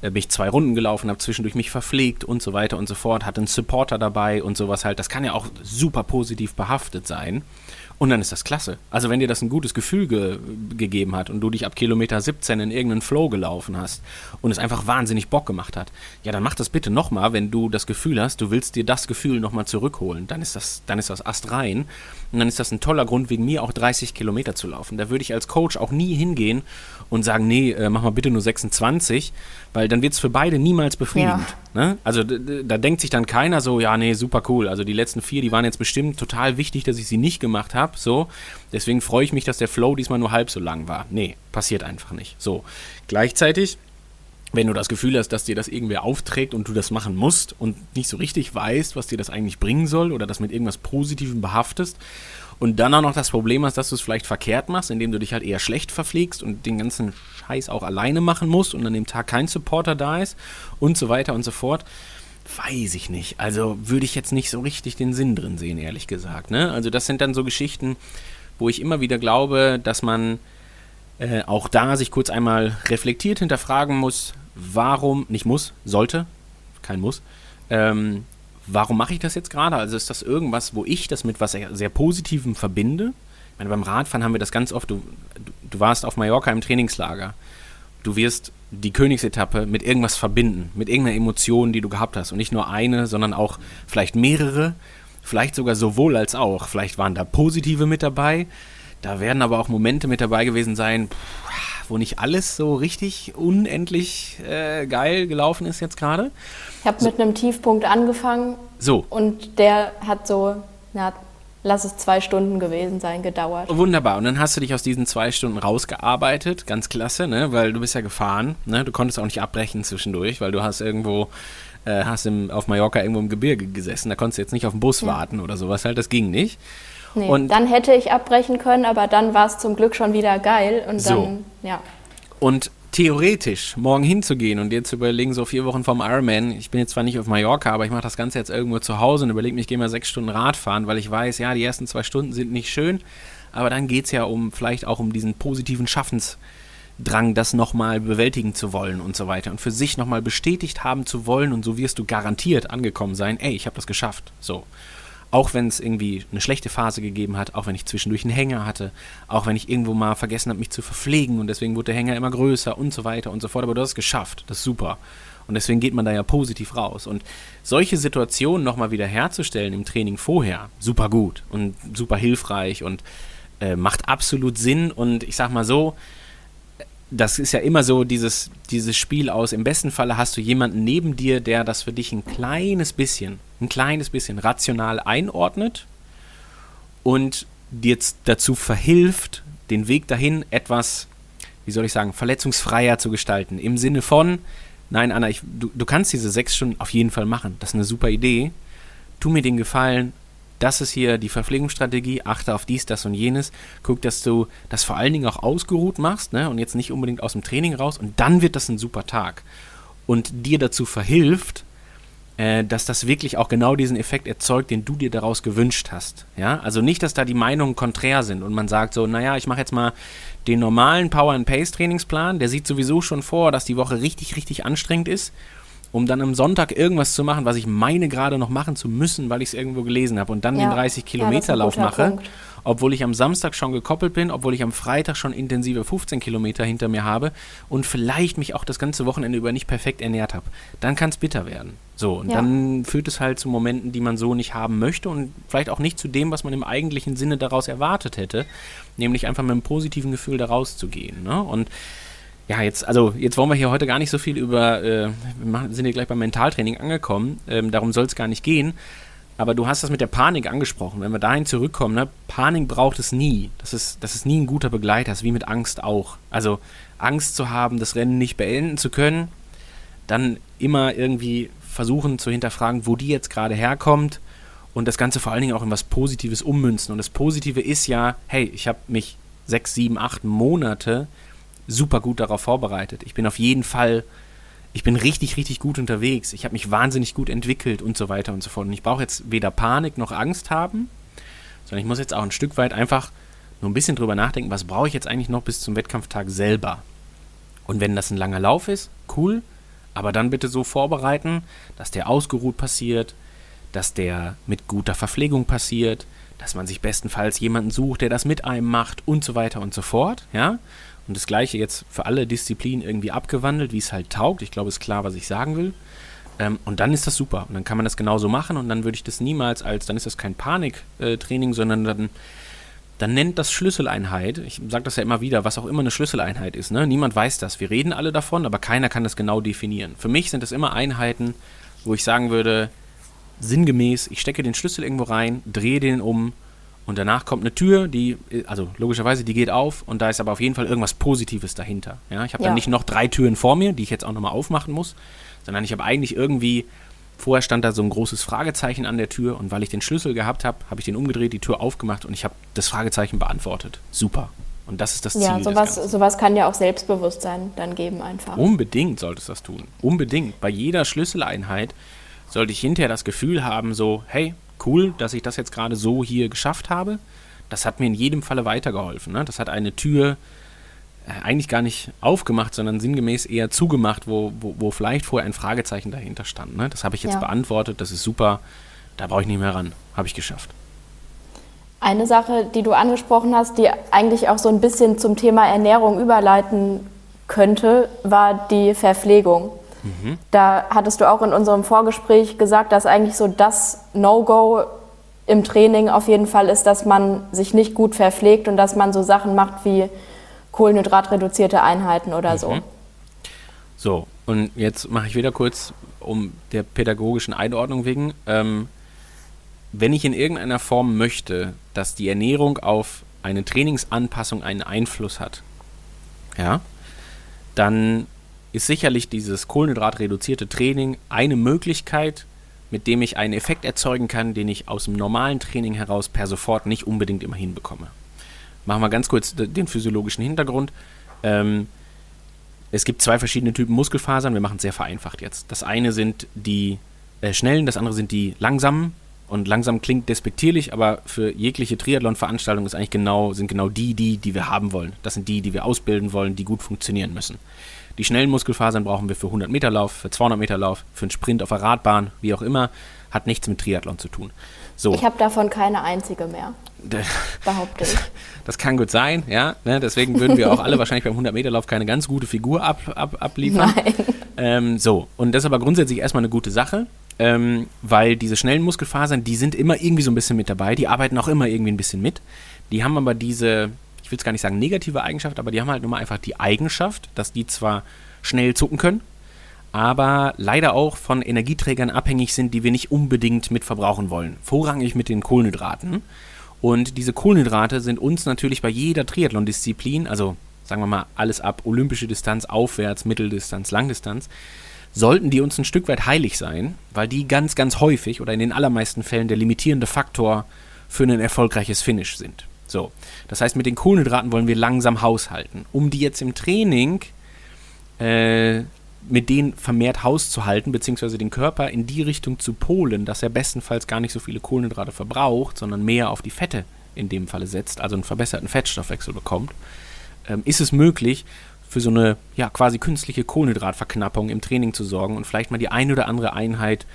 bin ich zwei Runden gelaufen, habe zwischendurch mich verpflegt und so weiter und so fort, hatte einen Supporter dabei und sowas halt. Das kann ja auch super positiv behaftet sein. Und dann ist das klasse. Also wenn dir das ein gutes Gefühl ge gegeben hat und du dich ab Kilometer 17 in irgendeinen Flow gelaufen hast und es einfach wahnsinnig Bock gemacht hat, ja, dann mach das bitte nochmal, wenn du das Gefühl hast, du willst dir das Gefühl nochmal zurückholen. Dann ist das, dann ist das Ast rein. Und dann ist das ein toller Grund, wegen mir auch 30 Kilometer zu laufen. Da würde ich als Coach auch nie hingehen und sagen, nee, äh, mach mal bitte nur 26, weil dann wird es für beide niemals befriedigend. Ja. Ne? Also da denkt sich dann keiner so, ja, nee, super cool. Also die letzten vier, die waren jetzt bestimmt total wichtig, dass ich sie nicht gemacht habe. So, deswegen freue ich mich, dass der Flow diesmal nur halb so lang war. Nee, passiert einfach nicht. So, gleichzeitig wenn du das Gefühl hast, dass dir das irgendwer aufträgt und du das machen musst und nicht so richtig weißt, was dir das eigentlich bringen soll oder das mit irgendwas Positivem behaftest und dann auch noch das Problem hast, dass du es vielleicht verkehrt machst, indem du dich halt eher schlecht verpflegst und den ganzen Scheiß auch alleine machen musst und an dem Tag kein Supporter da ist und so weiter und so fort, weiß ich nicht. Also würde ich jetzt nicht so richtig den Sinn drin sehen, ehrlich gesagt. Ne? Also das sind dann so Geschichten, wo ich immer wieder glaube, dass man äh, auch da sich kurz einmal reflektiert hinterfragen muss, warum, nicht muss, sollte, kein Muss, ähm, warum mache ich das jetzt gerade? Also ist das irgendwas, wo ich das mit was sehr, Positivem verbinde? Ich meine, beim Radfahren haben wir das ganz oft, du, du warst auf Mallorca im Trainingslager. Du wirst die Königsetappe mit irgendwas verbinden, mit irgendeiner Emotion, die du gehabt hast. Und nicht nur eine, sondern auch vielleicht mehrere, vielleicht sogar sowohl als auch. Vielleicht waren da positive mit dabei. Da werden aber auch Momente mit dabei gewesen sein, wo nicht alles so richtig unendlich äh, geil gelaufen ist jetzt gerade. Ich habe so. mit einem Tiefpunkt angefangen. So. Und der hat so, na, lass es zwei Stunden gewesen sein, gedauert. Wunderbar. Und dann hast du dich aus diesen zwei Stunden rausgearbeitet. Ganz klasse, ne? Weil du bist ja gefahren. Ne? Du konntest auch nicht abbrechen zwischendurch, weil du hast irgendwo äh, hast im, auf Mallorca irgendwo im Gebirge gesessen. Da konntest du jetzt nicht auf den Bus ja. warten oder sowas halt. Das ging nicht. Nee, und dann hätte ich abbrechen können, aber dann war es zum Glück schon wieder geil und dann, so. ja. Und theoretisch morgen hinzugehen und dir zu überlegen, so vier Wochen vom Ironman, ich bin jetzt zwar nicht auf Mallorca, aber ich mache das Ganze jetzt irgendwo zu Hause und überlege mich, ich gehe mal sechs Stunden Rad fahren, weil ich weiß, ja, die ersten zwei Stunden sind nicht schön, aber dann geht es ja um vielleicht auch um diesen positiven Schaffensdrang, das nochmal bewältigen zu wollen und so weiter und für sich nochmal bestätigt haben zu wollen und so wirst du garantiert angekommen sein, ey, ich habe das geschafft, so. Auch wenn es irgendwie eine schlechte Phase gegeben hat, auch wenn ich zwischendurch einen Hänger hatte, auch wenn ich irgendwo mal vergessen habe, mich zu verpflegen und deswegen wurde der Hänger immer größer und so weiter und so fort. Aber du hast es geschafft. Das ist super. Und deswegen geht man da ja positiv raus. Und solche Situationen nochmal wieder herzustellen im Training vorher, super gut und super hilfreich und äh, macht absolut Sinn. Und ich sag mal so, das ist ja immer so dieses, dieses Spiel aus. Im besten Falle hast du jemanden neben dir, der das für dich ein kleines bisschen, ein kleines bisschen rational einordnet und dir dazu verhilft, den Weg dahin etwas, wie soll ich sagen, verletzungsfreier zu gestalten. Im Sinne von, nein, Anna, ich, du, du kannst diese sechs Stunden auf jeden Fall machen. Das ist eine super Idee. Tu mir den Gefallen, das ist hier die Verpflegungsstrategie, achte auf dies, das und jenes, guck, dass du das vor allen Dingen auch ausgeruht machst ne? und jetzt nicht unbedingt aus dem Training raus und dann wird das ein super Tag. Und dir dazu verhilft, äh, dass das wirklich auch genau diesen Effekt erzeugt, den du dir daraus gewünscht hast. Ja, also nicht, dass da die Meinungen konträr sind und man sagt so, naja, ich mache jetzt mal den normalen Power and Pace Trainingsplan, der sieht sowieso schon vor, dass die Woche richtig, richtig anstrengend ist um dann am Sonntag irgendwas zu machen, was ich meine gerade noch machen zu müssen, weil ich es irgendwo gelesen habe und dann Ja. den 30 Ja, Kilometer Lauf das ist ein guter mache, Punkt. obwohl ich am Samstag schon gekoppelt bin, obwohl ich am Freitag schon intensive 15 Kilometer hinter mir habe und vielleicht mich auch das ganze Wochenende über nicht perfekt ernährt habe, dann kann es bitter werden. So, und Ja. dann führt es halt zu Momenten, die man so nicht haben möchte und vielleicht auch nicht zu dem, was man im eigentlichen Sinne daraus erwartet hätte, nämlich einfach mit einem positiven Gefühl da rauszugehen. Ne? Und ja, jetzt, also jetzt wollen wir hier heute gar nicht so viel über, äh, wir machen, sind hier gleich beim Mentaltraining angekommen, ähm, darum soll es gar nicht gehen. Aber du hast das mit der Panik angesprochen. Wenn wir dahin zurückkommen, ne, Panik braucht es nie. Das ist, das ist nie ein guter Begleiter, das ist wie mit Angst auch. Also Angst zu haben, das Rennen nicht beenden zu können, dann immer irgendwie versuchen zu hinterfragen, wo die jetzt gerade herkommt und das Ganze vor allen Dingen auch in was Positives ummünzen. Und das Positive ist ja, hey, ich habe mich sechs, sieben, acht Monate super gut darauf vorbereitet. Ich bin auf jeden Fall, ich bin richtig, richtig gut unterwegs. Ich habe mich wahnsinnig gut entwickelt und so weiter und so fort. Und ich brauche jetzt weder Panik noch Angst haben, sondern ich muss jetzt auch ein Stück weit einfach nur ein bisschen drüber nachdenken, was brauche ich jetzt eigentlich noch bis zum Wettkampftag selber. Und wenn das ein langer Lauf ist, cool, aber dann bitte so vorbereiten, dass der ausgeruht passiert, dass der mit guter Verpflegung passiert, dass man sich bestenfalls jemanden sucht, der das mit einem macht und so weiter und so fort, ja. Und das gleiche jetzt für alle Disziplinen irgendwie abgewandelt, wie es halt taugt. Ich glaube, ist klar, was ich sagen will. Ähm, und dann ist das super. Und dann kann man das genauso machen und dann würde ich das niemals als, dann ist das kein Paniktraining, sondern dann, dann nennt das Schlüsseleinheit. Ich sage das ja immer wieder, was auch immer eine Schlüsseleinheit ist. Ne? Niemand weiß das. Wir reden alle davon, aber keiner kann das genau definieren. Für mich sind das immer Einheiten, wo ich sagen würde, sinngemäß, ich stecke den Schlüssel irgendwo rein, drehe den um und danach kommt eine Tür, die, also logischerweise, die geht auf und da ist aber auf jeden Fall irgendwas Positives dahinter. Ja? Ich habe Ja. dann nicht noch drei Türen vor mir, die ich jetzt auch nochmal aufmachen muss, sondern ich habe eigentlich irgendwie, vorher stand da so ein großes Fragezeichen an der Tür und weil ich den Schlüssel gehabt habe, habe ich den umgedreht, die Tür aufgemacht und ich habe das Fragezeichen beantwortet. Super. Und das ist das Ziel. Ja, sowas, sowas kann ja auch Selbstbewusstsein dann geben einfach. Unbedingt solltest du das tun. Unbedingt. Bei jeder Schlüsseleinheit sollte ich hinterher das Gefühl haben, so, hey, cool, dass ich das jetzt gerade so hier geschafft habe. Das hat mir in jedem Falle weitergeholfen. Ne? Das hat eine Tür äh, eigentlich gar nicht aufgemacht, sondern sinngemäß eher zugemacht, wo, wo, wo vielleicht vorher ein Fragezeichen dahinter stand. Ne? Das habe ich jetzt Ja. beantwortet, das ist super, da brauche ich nicht mehr ran. Habe ich geschafft. Eine Sache, die du angesprochen hast, die eigentlich auch so ein bisschen zum Thema Ernährung überleiten könnte, war die Verpflegung. Da hattest du auch in unserem Vorgespräch gesagt, dass eigentlich so das No-Go im Training auf jeden Fall ist, dass man sich nicht gut verpflegt und dass man so Sachen macht wie kohlenhydratreduzierte Einheiten oder so. So, und jetzt mache ich wieder kurz um der pädagogischen Einordnung wegen. Ähm, wenn ich in irgendeiner Form möchte, dass die Ernährung auf eine Trainingsanpassung einen Einfluss hat, ja, dann ist sicherlich dieses kohlenhydratreduzierte Training eine Möglichkeit, mit dem ich einen Effekt erzeugen kann, den ich aus dem normalen Training heraus per sofort nicht unbedingt immer hinbekomme. Machen wir ganz kurz den physiologischen Hintergrund. Ähm, es gibt zwei verschiedene Typen Muskelfasern. Wir machen es sehr vereinfacht jetzt. Das eine sind die äh, schnellen, das andere sind die langsamen. Und langsam klingt despektierlich, aber für jegliche Triathlon-Veranstaltung genau, sind genau die, die, die wir haben wollen. Das sind die, die wir ausbilden wollen, die gut funktionieren müssen. Die schnellen Muskelfasern brauchen wir für 100 Meter Lauf, für 200 Meter Lauf, für einen Sprint auf der Radbahn, wie auch immer. Hat nichts mit Triathlon zu tun. So. Ich habe davon keine einzige mehr, behaupte ich. Das kann gut sein, ja. Ne? Deswegen würden wir auch alle wahrscheinlich beim 100-Meter-Lauf keine ganz gute Figur ab, ab, abliefern. Nein. Ähm, so, und das ist aber grundsätzlich erstmal eine gute Sache, ähm, weil diese schnellen Muskelfasern, die sind immer irgendwie so ein bisschen mit dabei, die arbeiten auch immer irgendwie ein bisschen mit. Die haben aber diese, ich will es gar nicht sagen negative Eigenschaft, aber die haben halt nur mal einfach die Eigenschaft, dass die zwar schnell zucken können, aber leider auch von Energieträgern abhängig sind, die wir nicht unbedingt mit verbrauchen wollen. Vorrangig mit den Kohlenhydraten. Und diese Kohlenhydrate sind uns natürlich bei jeder Triathlon-Disziplin, also sagen wir mal alles ab olympische Distanz aufwärts, Mitteldistanz, Langdistanz, sollten die uns ein Stück weit heilig sein, weil die ganz, ganz häufig oder in den allermeisten Fällen der limitierende Faktor für ein erfolgreiches Finish sind. So, das heißt, mit den Kohlenhydraten wollen wir langsam haushalten. Um die jetzt im Training äh, mit denen vermehrt hauszuhalten, beziehungsweise den Körper in die Richtung zu polen, dass er bestenfalls gar nicht so viele Kohlenhydrate verbraucht, sondern mehr auf die Fette in dem Falle setzt, also einen verbesserten Fettstoffwechsel bekommt, ähm, ist es möglich, für so eine ja, quasi künstliche Kohlenhydratverknappung im Training zu sorgen und vielleicht mal die eine oder andere Einheit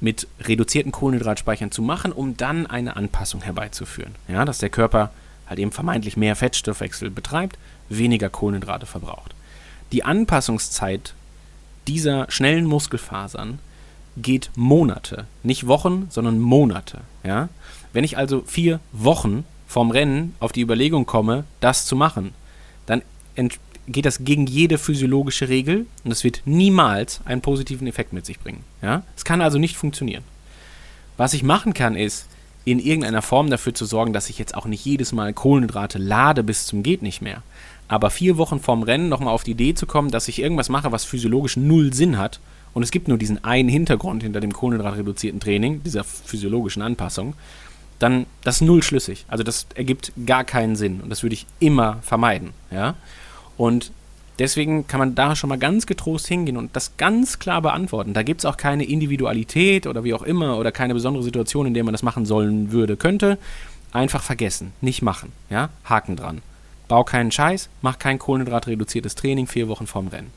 mit reduzierten Kohlenhydratspeichern zu machen, um dann eine Anpassung herbeizuführen. Ja, dass der Körper halt eben vermeintlich mehr Fettstoffwechsel betreibt, weniger Kohlenhydrate verbraucht. Die Anpassungszeit dieser schnellen Muskelfasern geht Monate, nicht Wochen, sondern Monate. Ja? Wenn ich also vier Wochen vorm Rennen auf die Überlegung komme, das zu machen, dann geht das gegen jede physiologische Regel und es wird niemals einen positiven Effekt mit sich bringen. Ja? Es kann also nicht funktionieren. Was ich machen kann, ist, in irgendeiner Form dafür zu sorgen, dass ich jetzt auch nicht jedes Mal Kohlenhydrate lade bis zum geht nicht mehr. Aber vier Wochen vorm Rennen nochmal auf die Idee zu kommen, dass ich irgendwas mache, was physiologisch null Sinn hat und es gibt nur diesen einen Hintergrund hinter dem kohlenhydratreduzierten Training, dieser physiologischen Anpassung, dann das ist null schlüssig. Also das ergibt gar keinen Sinn und das würde ich immer vermeiden. Ja? Und deswegen kann man da schon mal ganz getrost hingehen und das ganz klar beantworten. Da gibt es auch keine Individualität oder wie auch immer oder keine besondere Situation, in der man das machen sollen würde, könnte. Einfach vergessen, nicht machen. Ja? Haken dran. Bau keinen Scheiß, mach kein kohlenhydratreduziertes Training vier Wochen vorm Rennen.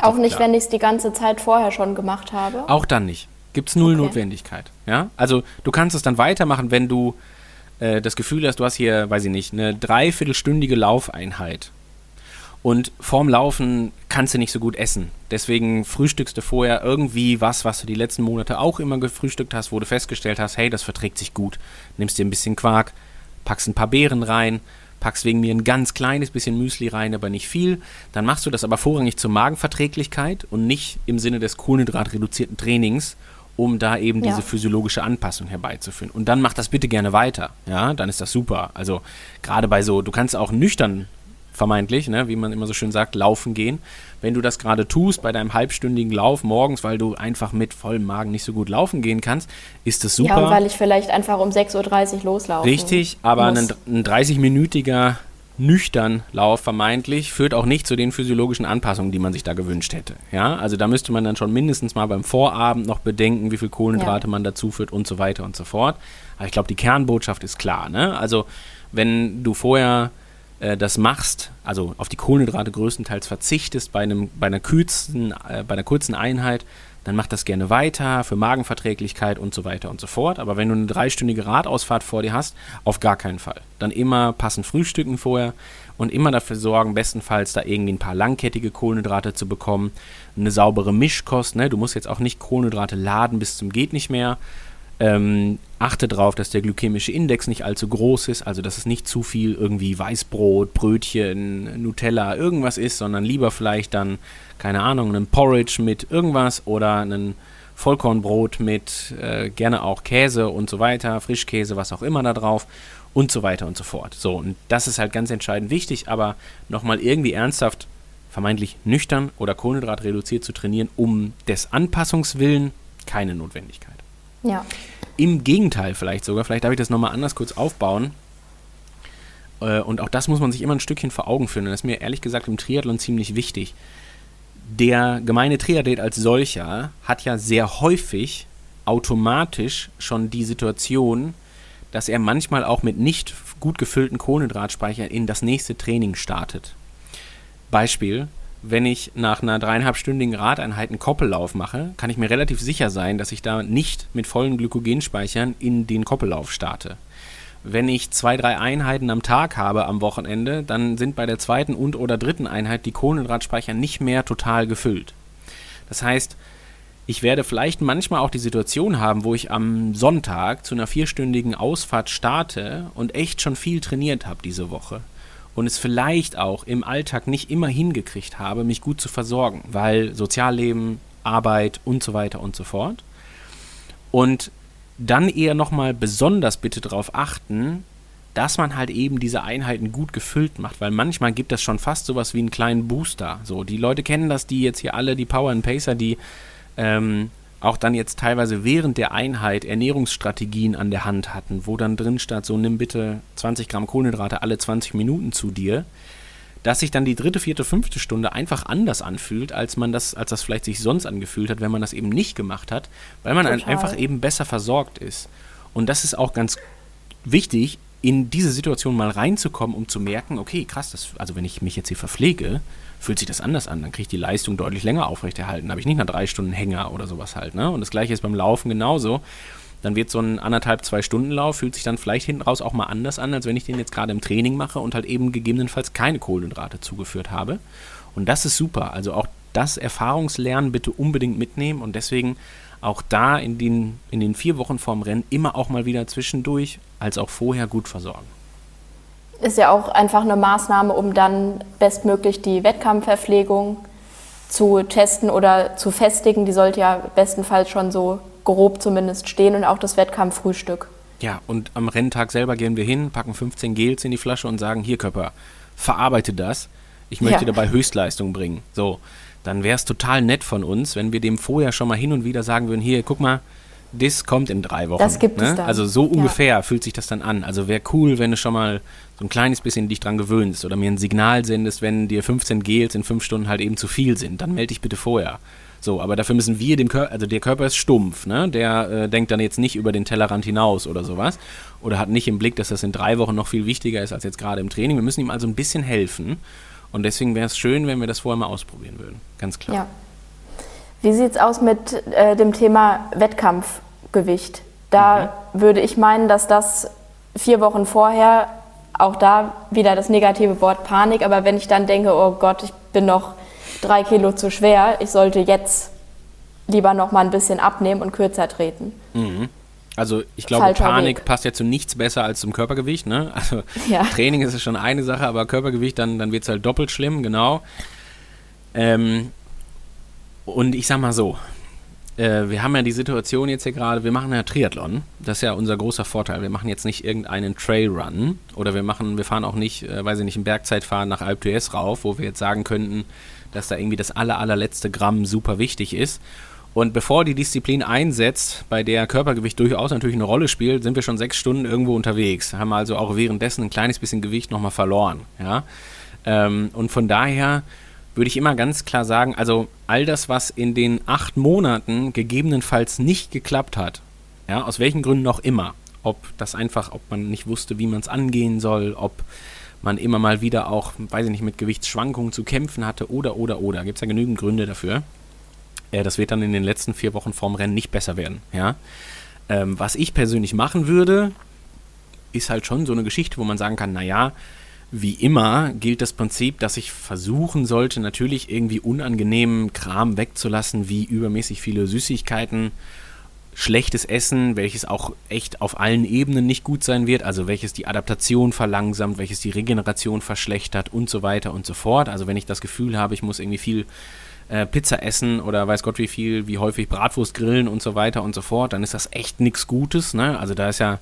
auch nicht, klar. wenn ich es die ganze Zeit vorher schon gemacht habe? Auch dann nicht. Gibt es null okay. Notwendigkeit. Ja? Also du kannst es dann weitermachen, wenn du äh, das Gefühl hast, du hast hier, weiß ich nicht, eine dreiviertelstündige Laufeinheit und vorm Laufen kannst du nicht so gut essen. Deswegen frühstückst du vorher irgendwie was, was du die letzten Monate auch immer gefrühstückt hast, wo du festgestellt hast, hey, das verträgt sich gut. Nimmst dir ein bisschen Quark, packst ein paar Beeren rein, packst wegen mir ein ganz kleines bisschen Müsli rein, aber nicht viel. Dann machst du das aber vorrangig zur Magenverträglichkeit und nicht im Sinne des kohlenhydratreduzierten Trainings, um da eben ja. diese physiologische Anpassung herbeizuführen. Und dann mach das bitte gerne weiter. Ja, dann ist das super. Also gerade bei so, du kannst auch nüchtern vermeintlich, ne, wie man immer so schön sagt, laufen gehen. Wenn du das gerade tust bei deinem halbstündigen Lauf morgens, weil du einfach mit vollem Magen nicht so gut laufen gehen kannst, ist das super. Ja, und weil ich vielleicht einfach um 6.30 Uhr loslaufe. Richtig, aber ein, ein 30-minütiger nüchtern Lauf vermeintlich führt auch nicht zu den physiologischen Anpassungen, die man sich da gewünscht hätte. Ja, also da müsste man dann schon mindestens mal beim Vorabend noch bedenken, wie viel Kohlenhydrate ja. man dazu führt und so weiter und so fort. Aber ich glaube, die Kernbotschaft ist klar. Ne? Also wenn du vorher äh, das machst, also auf die Kohlenhydrate größtenteils verzichtest bei, einem, bei, einer kurzen, äh, bei einer kurzen Einheit, dann mach das gerne weiter für Magenverträglichkeit und so weiter und so fort. Aber wenn du eine dreistündige Radausfahrt vor dir hast, auf gar keinen Fall. Dann immer passend frühstücken vorher und immer dafür sorgen, bestenfalls da irgendwie ein paar langkettige Kohlenhydrate zu bekommen. Eine saubere Mischkost, ne? Du musst jetzt auch nicht Kohlenhydrate laden bis zum geht nicht mehr, ähm, achte darauf, dass der glykämische Index nicht allzu groß ist, also dass es nicht zu viel irgendwie Weißbrot, Brötchen, Nutella, irgendwas ist, sondern lieber vielleicht dann, keine Ahnung, einen Porridge mit irgendwas oder einen Vollkornbrot mit äh, gerne auch Käse und so weiter, Frischkäse, was auch immer da drauf und so weiter und so fort. So, und das ist halt ganz entscheidend wichtig, aber nochmal irgendwie ernsthaft, vermeintlich nüchtern oder Kohlenhydrat reduziert zu trainieren, um des Anpassungswillen keine Notwendigkeit. Ja. Im Gegenteil vielleicht sogar, vielleicht darf ich das nochmal anders kurz aufbauen. Äh, und auch das muss man sich immer ein Stückchen vor Augen führen. Und das ist mir ehrlich gesagt im Triathlon ziemlich wichtig. Der gemeine Triathlet als solcher hat ja sehr häufig automatisch schon die Situation, dass er manchmal auch mit nicht gut gefüllten Kohlenhydratspeichern in das nächste Training startet. Beispiel, wenn ich nach einer dreieinhalbstündigen Radeinheit einen Koppellauf mache, kann ich mir relativ sicher sein, dass ich da nicht mit vollen Glykogenspeichern in den Koppellauf starte. Wenn ich zwei, drei Einheiten am Tag habe am Wochenende, dann sind bei der zweiten und oder dritten Einheit die Kohlenhydratspeicher nicht mehr total gefüllt. Das heißt, ich werde vielleicht manchmal auch die Situation haben, wo ich am Sonntag zu einer vierstündigen Ausfahrt starte und echt schon viel trainiert habe diese Woche und es vielleicht auch im Alltag nicht immer hingekriegt habe, mich gut zu versorgen, weil Sozialleben, Arbeit und so weiter und so fort. Und dann eher nochmal besonders bitte darauf achten, dass man halt eben diese Einheiten gut gefüllt macht, weil manchmal gibt das schon fast sowas wie einen kleinen Booster. So, die Leute kennen das, die jetzt hier alle, die Power and Pacer, die ähm, auch dann jetzt teilweise während der Einheit Ernährungsstrategien an der Hand hatten, wo dann drin stand, so nimm bitte 20 Gramm Kohlenhydrate alle 20 Minuten zu dir, dass sich dann die dritte, vierte, fünfte Stunde einfach anders anfühlt, als man das, als das vielleicht sich sonst angefühlt hat, wenn man das eben nicht gemacht hat, weil man Total. einfach eben besser versorgt ist. Und das ist auch ganz wichtig, in diese Situation mal reinzukommen, um zu merken, okay, krass, das, also wenn ich mich jetzt hier verpflege, fühlt sich das anders an. Dann kriege ich die Leistung deutlich länger aufrechterhalten. Habe ich nicht nach drei Stunden Hänger oder sowas halt. Ne? Und das gleiche ist beim Laufen genauso. Dann wird so ein anderthalb, zwei Stunden Lauf, fühlt sich dann vielleicht hinten raus auch mal anders an, als wenn ich den jetzt gerade im Training mache und halt eben gegebenenfalls keine Kohlenhydrate zugeführt habe. Und das ist super. Also auch das Erfahrungslernen bitte unbedingt mitnehmen und deswegen auch da in den, in den vier Wochen vorm Rennen immer auch mal wieder zwischendurch als auch vorher gut versorgen. Ist ja auch einfach eine Maßnahme, um dann bestmöglich die Wettkampfverpflegung zu testen oder zu festigen. Die sollte ja bestenfalls schon so grob zumindest stehen und auch das Wettkampffrühstück. Ja, und am Renntag selber gehen wir hin, packen 15 Gels in die Flasche und sagen, hier Körper, verarbeite das. Ich möchte Ja. dabei Höchstleistung bringen. So, dann wäre es total nett von uns, wenn wir dem vorher schon mal hin und wieder sagen würden, hier, guck mal, das kommt in drei Wochen. Das gibt es ne? dann. Also so Ja. ungefähr fühlt sich das dann an. Also wäre cool, wenn du schon mal so ein kleines bisschen dich dran gewöhnst oder mir ein Signal sendest, wenn dir 15 Gels in fünf Stunden halt eben zu viel sind. Dann melde dich bitte vorher. So, aber dafür müssen wir dem Körper, also der Körper ist stumpf, ne? Der äh, denkt dann jetzt nicht über den Tellerrand hinaus oder sowas. Oder hat nicht im Blick, dass das in drei Wochen noch viel wichtiger ist als jetzt gerade im Training. Wir müssen ihm also ein bisschen helfen. Und deswegen wäre es schön, wenn wir das vorher mal ausprobieren würden. Ganz klar. Ja. Wie sieht es aus mit äh, dem Thema Wettkampfgewicht? Da würde ich meinen, dass das vier Wochen vorher, auch da wieder das negative Wort Panik, aber wenn ich dann denke, oh Gott, ich bin noch drei Kilo zu schwer, ich sollte jetzt lieber noch mal ein bisschen abnehmen und kürzer treten. Also ich glaube, Falscher Panik Weg. passt ja zu nichts besser als zum Körpergewicht. Ne? Also Ja. Training ist schon eine Sache, aber Körpergewicht, dann, dann wird es halt doppelt schlimm, genau. Ähm, und ich sag mal so, äh, wir haben ja die Situation jetzt hier gerade, wir machen ja Triathlon. Das ist ja unser großer Vorteil. Wir machen jetzt nicht irgendeinen Trailrun oder wir machen, wir fahren auch nicht, äh, weiß ich nicht, ein Bergzeitfahren nach Alp d'Huez rauf, wo wir jetzt sagen könnten, dass da irgendwie das aller, allerletzte Gramm super wichtig ist. Und bevor die Disziplin einsetzt, bei der Körpergewicht durchaus natürlich eine Rolle spielt, sind wir schon sechs Stunden irgendwo unterwegs. Haben also auch währenddessen ein kleines bisschen Gewicht nochmal verloren. Ja? Ähm, und von daher würde ich immer ganz klar sagen, also all das, was in den acht Monaten gegebenenfalls nicht geklappt hat, ja, aus welchen Gründen auch immer, ob das einfach, ob man nicht wusste, wie man es angehen soll, ob man immer mal wieder auch, weiß ich nicht, mit Gewichtsschwankungen zu kämpfen hatte oder, oder, oder, gibt es ja genügend Gründe dafür. Äh, das wird dann in den letzten vier Wochen vorm Rennen nicht besser werden, ja. Ähm, was ich persönlich machen würde, ist halt schon so eine Geschichte, wo man sagen kann, naja, wie immer gilt das Prinzip, dass ich versuchen sollte, natürlich irgendwie unangenehmen Kram wegzulassen, wie übermäßig viele Süßigkeiten, schlechtes Essen, welches auch echt auf allen Ebenen nicht gut sein wird, also welches die Adaptation verlangsamt, welches die Regeneration verschlechtert und so weiter und so fort. Also wenn ich das Gefühl habe, ich muss irgendwie viel äh, Pizza essen oder weiß Gott wie viel, wie häufig Bratwurst grillen und so weiter und so fort, dann ist das echt nichts Gutes. Ne? Also da ist ja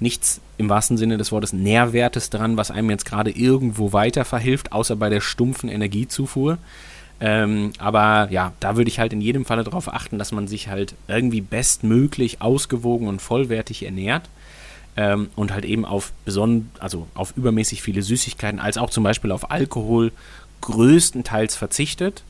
nichts im wahrsten Sinne des Wortes Nährwertes dran, was einem jetzt gerade irgendwo weiter verhilft, außer bei der stumpfen Energiezufuhr. Ähm, aber ja, da würde ich halt in jedem Falle darauf achten, dass man sich halt irgendwie bestmöglich ausgewogen und vollwertig ernährt ähm, und halt eben auf also auf übermäßig viele Süßigkeiten, als auch zum Beispiel auf Alkohol größtenteils verzichtet.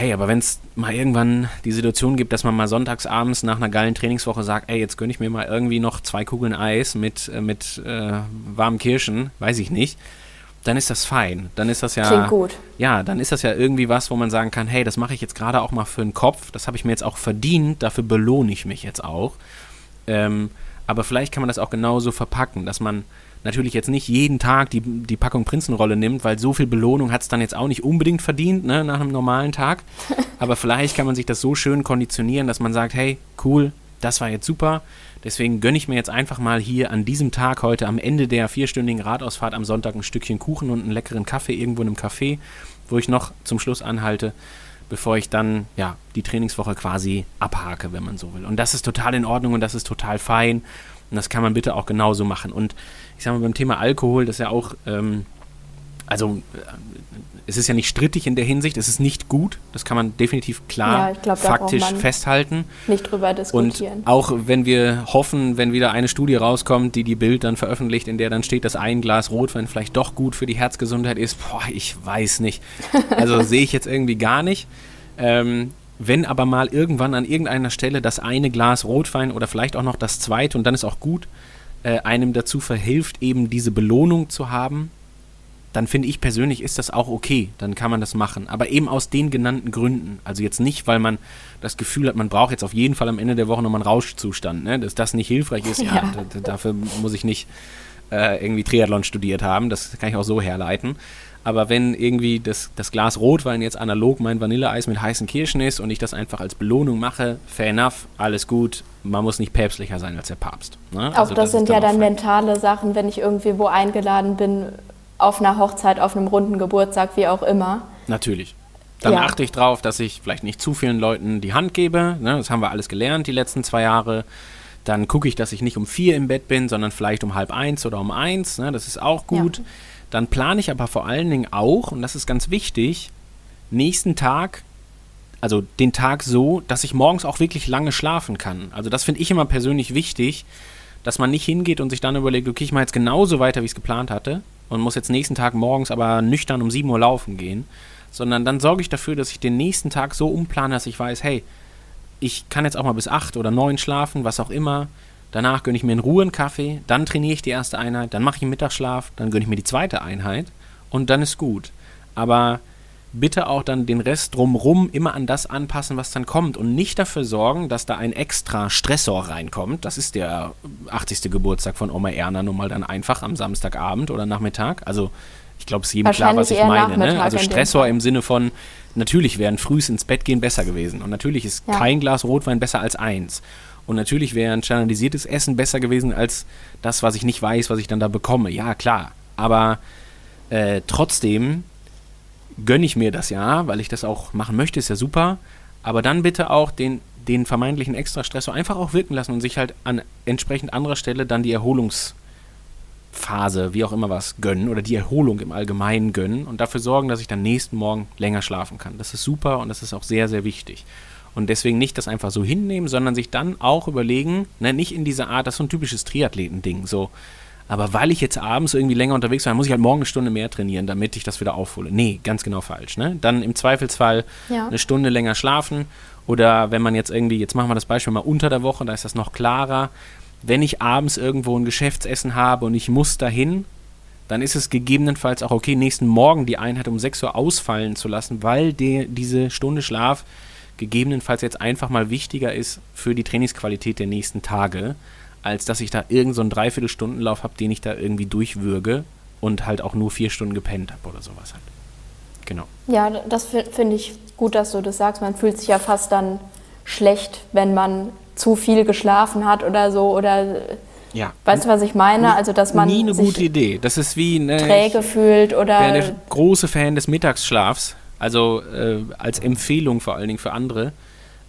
Hey, aber wenn es mal irgendwann die Situation gibt, dass man mal sonntags abends nach einer geilen Trainingswoche sagt, ey, jetzt gönne ich mir mal irgendwie noch zwei Kugeln Eis mit, äh, mit äh, warmen Kirschen, weiß ich nicht, dann ist das fein. Dann ist das ja. Klingt gut. Ja, dann ist das ja irgendwie was, wo man sagen kann, hey, das mache ich jetzt gerade auch mal für den Kopf, das habe ich mir jetzt auch verdient, dafür belohne ich mich jetzt auch. Ähm, aber vielleicht kann man das auch genauso verpacken, dass man natürlich jetzt nicht jeden Tag die, die Packung Prinzenrolle nimmt, weil so viel Belohnung hat es dann jetzt auch nicht unbedingt verdient, ne, nach einem normalen Tag. Aber vielleicht kann man sich das so schön konditionieren, dass man sagt, hey, cool, das war jetzt super. Deswegen gönne ich mir jetzt einfach mal hier an diesem Tag heute am Ende der vierstündigen Radausfahrt am Sonntag ein Stückchen Kuchen und einen leckeren Kaffee irgendwo in einem Café, wo ich noch zum Schluss anhalte, bevor ich dann ja die Trainingswoche quasi abhake, wenn man so will. Und das ist total in Ordnung und das ist total fein. Und das kann man bitte auch genauso machen. Und ich sage mal, beim Thema Alkohol, das ist ja auch, ähm, also äh, es ist ja nicht strittig in der Hinsicht, es ist nicht gut, das kann man definitiv klar Ja, glaub, faktisch festhalten. Nicht drüber Und diskutieren. auch wenn wir hoffen, wenn wieder eine Studie rauskommt, die die Bild dann veröffentlicht, in der dann steht, dass ein Glas Rotwein vielleicht doch gut für die Herzgesundheit ist, boah, ich weiß nicht. Also sehe ich jetzt irgendwie gar nicht. Ähm, wenn aber mal irgendwann an irgendeiner Stelle das eine Glas Rotwein oder vielleicht auch noch das zweite und dann ist auch gut, äh, einem dazu verhilft, eben diese Belohnung zu haben, dann finde ich persönlich, ist das auch okay. Dann kann man das machen. Aber eben aus den genannten Gründen. Also jetzt nicht, weil man das Gefühl hat, man braucht jetzt auf jeden Fall am Ende der Woche nochmal einen Rauschzustand. Ne? Dass das nicht hilfreich ist, ja, Ja. dafür muss ich nicht äh, irgendwie Triathlon studiert haben. Das kann ich auch so herleiten. Aber wenn irgendwie das, das Glas Rotwein jetzt analog mein Vanilleeis mit heißen Kirschen ist und ich das einfach als Belohnung mache, fair enough, alles gut. Man muss nicht päpstlicher sein als der Papst. Ne? Auch Also das, ist sind ja auch dann mentale Sachen, wenn ich irgendwie wo eingeladen bin, auf einer Hochzeit, auf einem runden Geburtstag, wie auch immer. Natürlich. Dann Ja. achte ich drauf, dass ich vielleicht nicht zu vielen Leuten die Hand gebe. Ne? Das haben wir alles gelernt die letzten zwei Jahre. Dann gucke ich, dass ich nicht um vier im Bett bin, sondern vielleicht um halb eins oder um eins. Ne? Das ist auch gut. Ja. Dann plane ich aber vor allen Dingen auch, und das ist ganz wichtig, nächsten Tag, also den Tag so, dass ich morgens auch wirklich lange schlafen kann. Also das finde ich immer persönlich wichtig, dass man nicht hingeht und sich dann überlegt, okay, ich mache jetzt genauso weiter, wie ich es geplant hatte und muss jetzt nächsten Tag morgens aber nüchtern um 7 Uhr laufen gehen, sondern dann sorge ich dafür, dass ich den nächsten Tag so umplane, dass ich weiß, hey, ich kann jetzt auch mal bis 8 oder 9 schlafen, was auch immer. Danach gönne ich mir in Ruhe einen Kaffee, dann trainiere ich die erste Einheit, dann mache ich einen Mittagsschlaf, dann gönne ich mir die zweite Einheit und dann ist gut. Aber bitte auch dann den Rest drumrum immer an das anpassen, was dann kommt und nicht dafür sorgen, dass da ein extra Stressor reinkommt. Das ist der 80. Geburtstag von Oma Erna nun mal dann einfach am Samstagabend oder Nachmittag. Also ich glaube, es ist jedem klar, was ich meine. Ne? Also Stressor im Sinne von, natürlich wäre ein frühes ins Bett gehen besser gewesen und natürlich ist Ja. kein Glas Rotwein besser als eins. Und natürlich wäre ein standardisiertes Essen besser gewesen als das, was ich nicht weiß, was ich dann da bekomme. Ja, klar. Aber äh, trotzdem gönne ich mir das ja, weil ich das auch machen möchte, ist ja super. Aber dann bitte auch den, den vermeintlichen Extra-Stressor einfach auch wirken lassen und sich halt an entsprechend anderer Stelle dann die Erholungsphase, wie auch immer was, gönnen oder die Erholung im Allgemeinen gönnen und dafür sorgen, dass ich dann nächsten Morgen länger schlafen kann. Das ist super und das ist auch sehr, sehr wichtig. Und deswegen nicht das einfach so hinnehmen, sondern sich dann auch überlegen, ne, nicht in dieser Art, das ist so ein typisches Triathleten-Ding, so, aber weil ich jetzt abends irgendwie länger unterwegs war, muss ich halt morgen eine Stunde mehr trainieren, damit ich das wieder aufhole. Nee, ganz genau falsch. Ne? Dann im Zweifelsfall Ja. eine Stunde länger schlafen. Oder wenn man jetzt irgendwie, jetzt machen wir das Beispiel mal unter der Woche, da ist das noch klarer. Wenn ich abends irgendwo ein Geschäftsessen habe und ich muss dahin, dann ist es gegebenenfalls auch okay, nächsten Morgen die Einheit um 6 Uhr ausfallen zu lassen, weil die, diese Stunde Schlaf gegebenenfalls jetzt einfach mal wichtiger ist für die Trainingsqualität der nächsten Tage, als dass ich da irgendeinen so einen Dreiviertelstundenlauf habe, den ich da irgendwie durchwürge und halt auch nur vier Stunden gepennt habe oder sowas halt. Genau. Ja, das fi- finde ich gut, dass du das sagst. Man fühlt sich ja fast dann schlecht, wenn man zu viel geschlafen hat oder so. Oder Ja. weißt du, was ich meine? Also, dass man Nie eine gute Idee. Das ist wie ne, träge fühlt Ich bin oder der große Fan des Mittagsschlafs, also äh, als Empfehlung vor allen Dingen für andere.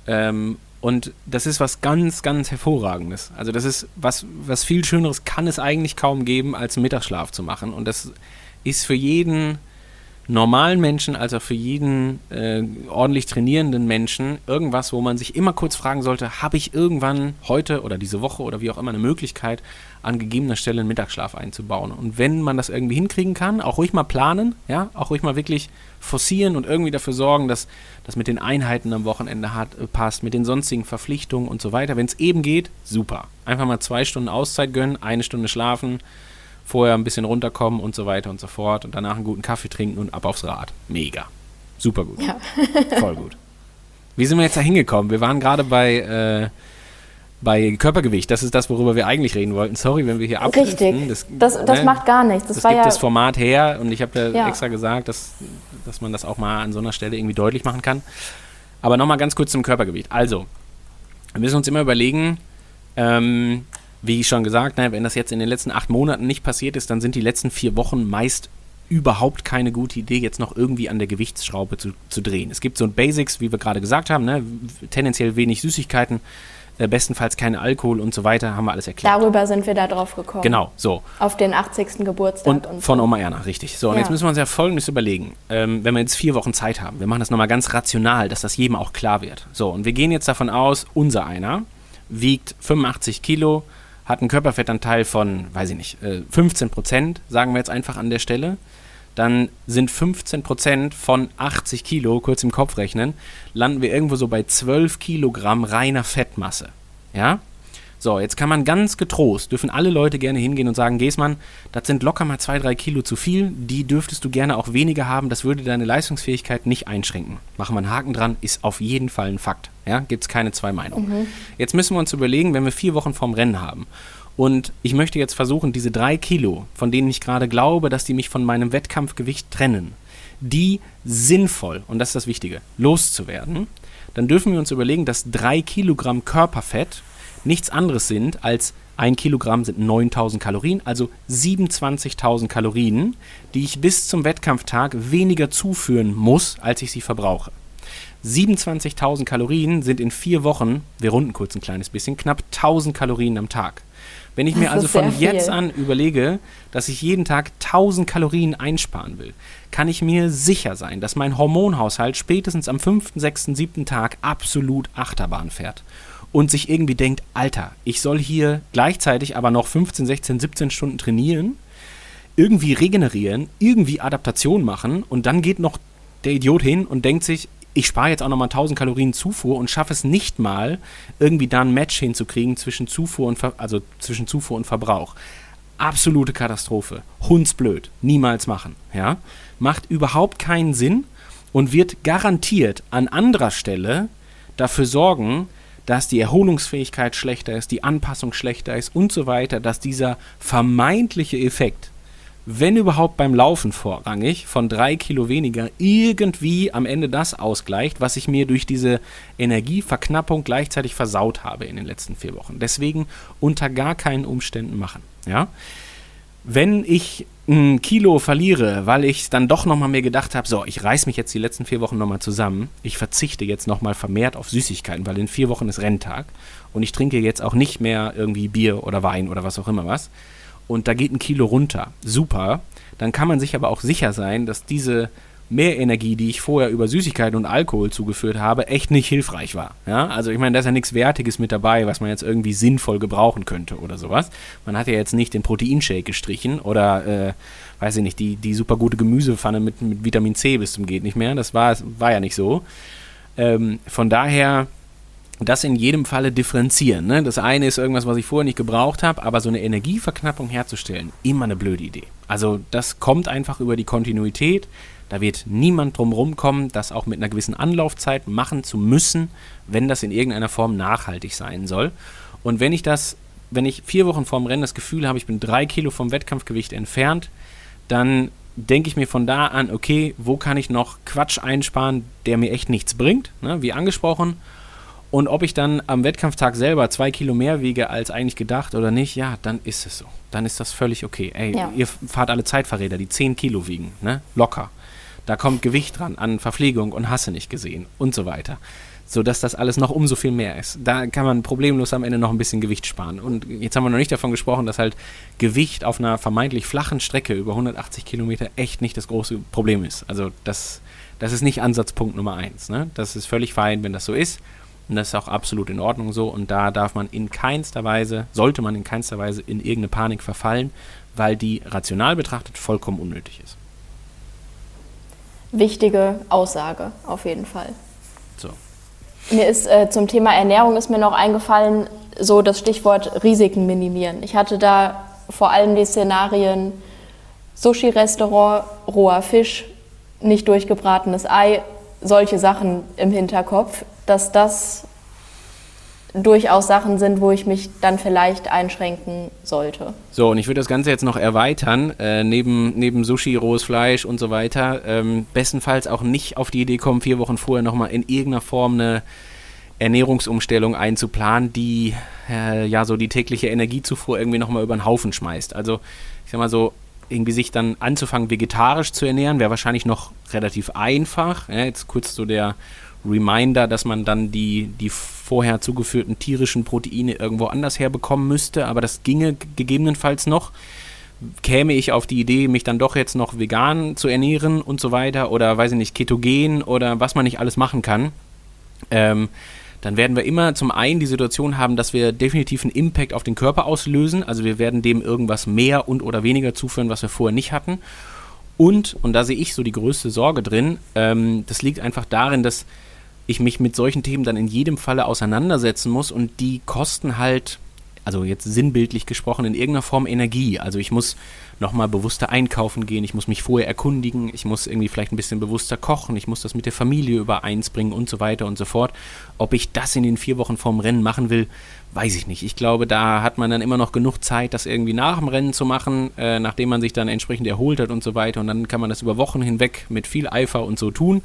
Ähm, und das ist was ganz, ganz Hervorragendes. Also das ist was, was viel Schöneres kann es eigentlich kaum geben, als Mittagsschlaf zu machen. Und das ist für jeden normalen Menschen, als auch für jeden äh, ordentlich trainierenden Menschen irgendwas, wo man sich immer kurz fragen sollte, habe ich irgendwann heute oder diese Woche oder wie auch immer eine Möglichkeit, an gegebener Stelle einen Mittagsschlaf einzubauen. Und wenn man das irgendwie hinkriegen kann, auch ruhig mal planen, ja, auch ruhig mal wirklich forcieren und irgendwie dafür sorgen, dass das mit den Einheiten am Wochenende hat, äh, passt, mit den sonstigen Verpflichtungen und so weiter. Wenn es eben geht, super. Einfach mal zwei Stunden Auszeit gönnen, eine Stunde schlafen, vorher ein bisschen runterkommen und so weiter und so fort und danach einen guten Kaffee trinken und ab aufs Rad. Mega. Super gut. Ja. Voll gut. Wie sind wir jetzt da hingekommen? Wir waren gerade bei, äh, bei Körpergewicht. Das ist das, worüber wir eigentlich reden wollten. Sorry, wenn wir hier abdriften. richtig. Das, das ne? macht gar nichts. Das, Das, gibt ja das Format her und ich habe da Ja. extra gesagt, dass, dass man das auch mal an so einer Stelle irgendwie deutlich machen kann. Aber nochmal ganz kurz zum Körpergewicht. Also, wir müssen uns immer überlegen, ähm, wie schon gesagt, ne, wenn das jetzt in den letzten acht Monaten nicht passiert ist, dann sind die letzten vier Wochen meist überhaupt keine gute Idee, jetzt noch irgendwie an der Gewichtsschraube zu, zu drehen. Es gibt so ein Basics, wie wir gerade gesagt haben, ne, tendenziell wenig Süßigkeiten, äh, bestenfalls kein Alkohol und so weiter, haben wir alles erklärt. Darüber sind wir da drauf gekommen. Genau, so. Auf den 80. Geburtstag Und, und, von so. Oma Erna, richtig. So, und Ja. jetzt müssen wir uns ja Folgendes überlegen. Ähm, wenn wir jetzt vier Wochen Zeit haben, wir machen das nochmal ganz rational, dass das jedem auch klar wird. So, und wir gehen jetzt davon aus, unser einer wiegt 85 Kilo, hat einen Körperfettanteil von, weiß ich nicht, äh, 15 Prozent, sagen wir jetzt einfach an der Stelle. Dann sind 15 Prozent von 80 Kilo, kurz im Kopf rechnen, landen wir irgendwo so bei 12 Kilogramm reiner Fettmasse. Ja? So, jetzt kann man ganz getrost, dürfen alle Leute gerne hingehen und sagen, Gesmann, das sind locker mal zwei, drei Kilo zu viel, die dürftest du gerne auch weniger haben, das würde deine Leistungsfähigkeit nicht einschränken. Machen wir einen Haken dran, ist auf jeden Fall ein Fakt. Ja, gibt es keine zwei Meinungen. Jetzt müssen wir uns überlegen, wenn wir vier Wochen vorm Rennen haben und ich möchte jetzt versuchen, diese drei Kilo, von denen ich gerade glaube, dass die mich von meinem Wettkampfgewicht trennen, die sinnvoll, und das ist das Wichtige, loszuwerden, dann dürfen wir uns überlegen, dass drei Kilogramm Körperfett nichts anderes sind als ein Kilogramm sind 9000 Kalorien, also 27.000 Kalorien, die ich bis zum Wettkampftag weniger zuführen muss, als ich sie verbrauche. 27.000 Kalorien sind in vier Wochen, wir runden kurz ein kleines bisschen, knapp 1000 Kalorien am Tag. Wenn ich mir Das also von jetzt viel. an überlege, dass ich jeden Tag 1000 Kalorien einsparen will, kann ich mir sicher sein, dass mein Hormonhaushalt spätestens am fünften, sechsten, siebten Tag absolut Achterbahn fährt und sich irgendwie denkt, Alter, ich soll hier gleichzeitig aber noch 15, 16, 17 Stunden trainieren, irgendwie regenerieren, irgendwie Adaptation machen und dann geht noch der Idiot hin und denkt sich, ich spare jetzt auch nochmal 1000 Kalorien Zufuhr und schaffe es nicht mal, irgendwie da ein Match hinzukriegen zwischen Zufuhr und, Ver also zwischen Zufuhr und Verbrauch. Absolute Katastrophe. Hundsblöd. Niemals machen. Ja? Macht überhaupt keinen Sinn und wird garantiert an anderer Stelle dafür sorgen, dass die Erholungsfähigkeit schlechter ist, die Anpassung schlechter ist und so weiter, dass dieser vermeintliche Effekt, wenn überhaupt beim Laufen vorrangig, von drei Kilo weniger irgendwie am Ende das ausgleicht, was ich mir durch diese Energieverknappung gleichzeitig versaut habe in den letzten vier Wochen. Deswegen unter gar keinen Umständen machen. Ja? Wenn ich ein Kilo verliere, weil ich dann doch nochmal mir gedacht habe, so, ich reiß mich jetzt die letzten vier Wochen nochmal zusammen, ich verzichte jetzt nochmal vermehrt auf Süßigkeiten, weil in vier Wochen ist Renntag und ich trinke jetzt auch nicht mehr irgendwie Bier oder Wein oder was auch immer was. Und da geht ein Kilo runter, super, dann kann man sich aber auch sicher sein, dass diese Mehrenergie, die ich vorher über Süßigkeiten und Alkohol zugeführt habe, echt nicht hilfreich war. Ja? Also ich meine, da ist ja nichts Wertiges mit dabei, was man jetzt irgendwie sinnvoll gebrauchen könnte oder sowas. Man hat ja jetzt nicht den Proteinshake gestrichen oder, äh, weiß ich nicht, die, die super gute Gemüsepfanne mit, mit Vitamin C bis zum geht nicht mehr. Das war, war ja nicht so. Ähm, von daher das in jedem Falle differenzieren. Ne? Das eine ist irgendwas, was ich vorher nicht gebraucht habe, aber so eine Energieverknappung herzustellen, immer eine blöde Idee. Also das kommt einfach über die Kontinuität. Da wird niemand drum rumkommen, das auch mit einer gewissen Anlaufzeit machen zu müssen, wenn das in irgendeiner Form nachhaltig sein soll. Und wenn ich das, wenn ich vier Wochen vorm Rennen das Gefühl habe, ich bin drei Kilo vom Wettkampfgewicht entfernt, dann denke ich mir von da an, okay, wo kann ich noch Quatsch einsparen, der mir echt nichts bringt, ne? wie angesprochen. Und ob ich dann am Wettkampftag selber zwei Kilo mehr wiege als eigentlich gedacht oder nicht, ja, dann ist es so. Dann ist das völlig okay. Ey, Ja. ihr fahrt alle Zeitfahrräder, die 10 Kilo wiegen, ne? Locker. Da kommt Gewicht dran an Verpflegung und Hasse nicht gesehen und so weiter. Sodass das alles noch umso viel mehr ist. Da kann man problemlos am Ende noch ein bisschen Gewicht sparen. Und jetzt haben wir noch nicht davon gesprochen, dass halt Gewicht auf einer vermeintlich flachen Strecke über 180 Kilometer echt nicht das große Problem ist. Also das, das ist nicht Ansatzpunkt Nummer eins. Ne? Das ist völlig fein, wenn das so ist. Und das ist auch absolut in Ordnung so. Und da darf man in keinster Weise, sollte man in keinster Weise in irgendeine Panik verfallen, weil die rational betrachtet vollkommen unnötig ist. Wichtige Aussage, auf jeden Fall. So. Mir ist äh, zum Thema Ernährung ist mir noch eingefallen, so das Stichwort Risiken minimieren. Ich hatte da vor allem die Szenarien Sushi-Restaurant, roher Fisch, nicht durchgebratenes Ei, solche Sachen im Hinterkopf, dass das durchaus Sachen sind, wo ich mich dann vielleicht einschränken sollte. So, und ich würde das Ganze jetzt noch erweitern, äh, neben, neben Sushi, rohes Fleisch und so weiter. Ähm, bestenfalls auch nicht auf die Idee kommen, vier Wochen vorher nochmal in irgendeiner Form eine Ernährungsumstellung einzuplanen, die äh, ja so die tägliche Energiezufuhr irgendwie nochmal über den Haufen schmeißt. Also, ich sag mal so, irgendwie sich dann anzufangen, vegetarisch zu ernähren, wäre wahrscheinlich noch relativ einfach. Ja, jetzt kurz so der Reminder, dass man dann die, die vorher zugeführten tierischen Proteine irgendwo anders herbekommen müsste, aber das ginge gegebenenfalls noch. Käme ich auf die Idee, mich dann doch jetzt noch vegan zu ernähren und so weiter oder weiß ich nicht, ketogen oder was man nicht alles machen kann, ähm, dann werden wir immer zum einen die Situation haben, dass wir definitiv einen Impact auf den Körper auslösen. Also wir werden dem irgendwas mehr und oder weniger zuführen, was wir vorher nicht hatten. Und, und da sehe ich so die größte Sorge drin, ähm, das liegt einfach darin, dass ich mich mit solchen Themen dann in jedem Falle auseinandersetzen muss und die kosten halt also jetzt sinnbildlich gesprochen, in irgendeiner Form Energie. Also ich muss nochmal bewusster einkaufen gehen, ich muss mich vorher erkundigen, ich muss irgendwie vielleicht ein bisschen bewusster kochen, ich muss das mit der Familie übereins bringen und so weiter und so fort. Ob ich das in den vier Wochen vorm Rennen machen will, weiß ich nicht. Ich glaube, da hat man dann immer noch genug Zeit, das irgendwie nach dem Rennen zu machen, äh, nachdem man sich dann entsprechend erholt hat und so weiter. Und dann kann man das über Wochen hinweg mit viel Eifer und so tun.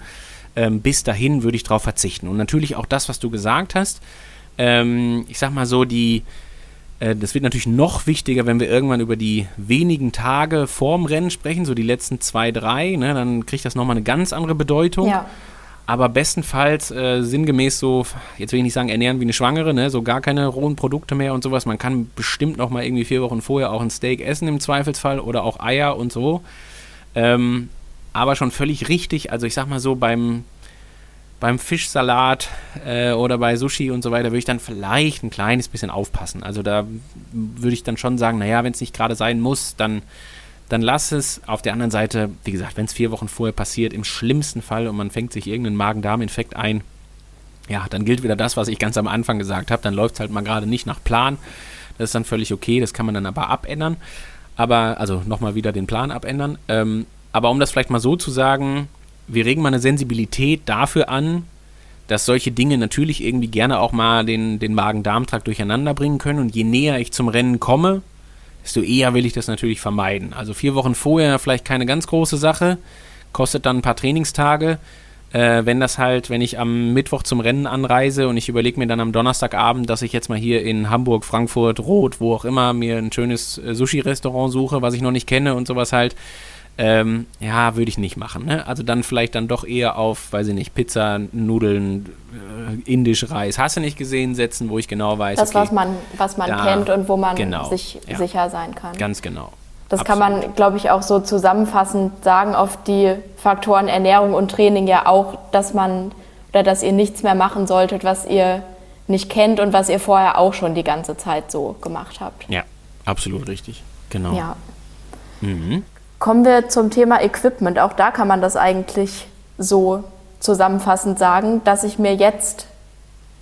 Ähm, bis dahin würde ich darauf verzichten. Und natürlich auch das, was du gesagt hast. Ähm, ich sag mal so, die äh, das wird natürlich noch wichtiger, wenn wir irgendwann über die wenigen Tage vorm Rennen sprechen, so die letzten zwei, drei. Ne, dann kriegt das nochmal eine ganz andere Bedeutung. Ja. Aber bestenfalls äh, sinngemäß so, jetzt will ich nicht sagen, ernähren wie eine Schwangere, ne, so gar keine rohen Produkte mehr und sowas. Man kann bestimmt nochmal irgendwie vier Wochen vorher auch ein Steak essen im Zweifelsfall oder auch Eier und so. Ähm, aber schon völlig richtig. Also ich sag mal so, beim beim Fischsalat äh, oder bei Sushi und so weiter würde ich dann vielleicht ein kleines bisschen aufpassen. Also da würde ich dann schon sagen, naja, wenn es nicht gerade sein muss, dann, dann lass es. Auf der anderen Seite, wie gesagt, wenn es vier Wochen vorher passiert, im schlimmsten Fall und man fängt sich irgendeinen Magen-Darm-Infekt ein, ja, dann gilt wieder das, was ich ganz am Anfang gesagt habe. Dann läuft es halt mal gerade nicht nach Plan. Das ist dann völlig okay, das kann man dann aber abändern. Aber, also nochmal wieder den Plan abändern. Ähm, aber um das vielleicht mal so zu sagen, wir regen mal eine Sensibilität dafür an, dass solche Dinge natürlich irgendwie gerne auch mal den, den Magen-Darm-Trakt durcheinander bringen können. Und je näher ich zum Rennen komme, desto eher will ich das natürlich vermeiden. Also vier Wochen vorher vielleicht keine ganz große Sache, kostet dann ein paar Trainingstage. Äh, wenn das halt, wenn ich am Mittwoch zum Rennen anreise und ich überlege mir dann am Donnerstagabend, dass ich jetzt mal hier in Hamburg, Frankfurt, Rot, wo auch immer mir ein schönes äh, Sushi-Restaurant suche, was ich noch nicht kenne und sowas halt, ähm, ja, würde ich nicht machen. Ne? Also dann vielleicht dann doch eher auf, weiß ich nicht, Pizza, Nudeln, äh, indisch Reis, hast du nicht gesehen, setzen, wo ich genau weiß. Das, okay, was man, was man da, kennt und wo man genau, sich ja, sicher sein kann. Ganz genau. Das Absolut. kann man, glaube ich, auch so zusammenfassend sagen auf die Faktoren Ernährung und Training ja auch, dass man oder dass ihr nichts mehr machen solltet, was ihr nicht kennt und was ihr vorher auch schon die ganze Zeit so gemacht habt. Ja, absolut richtig. Genau. Ja. Mhm. Kommen wir zum Thema Equipment. Auch da kann man das eigentlich so zusammenfassend sagen, dass ich mir jetzt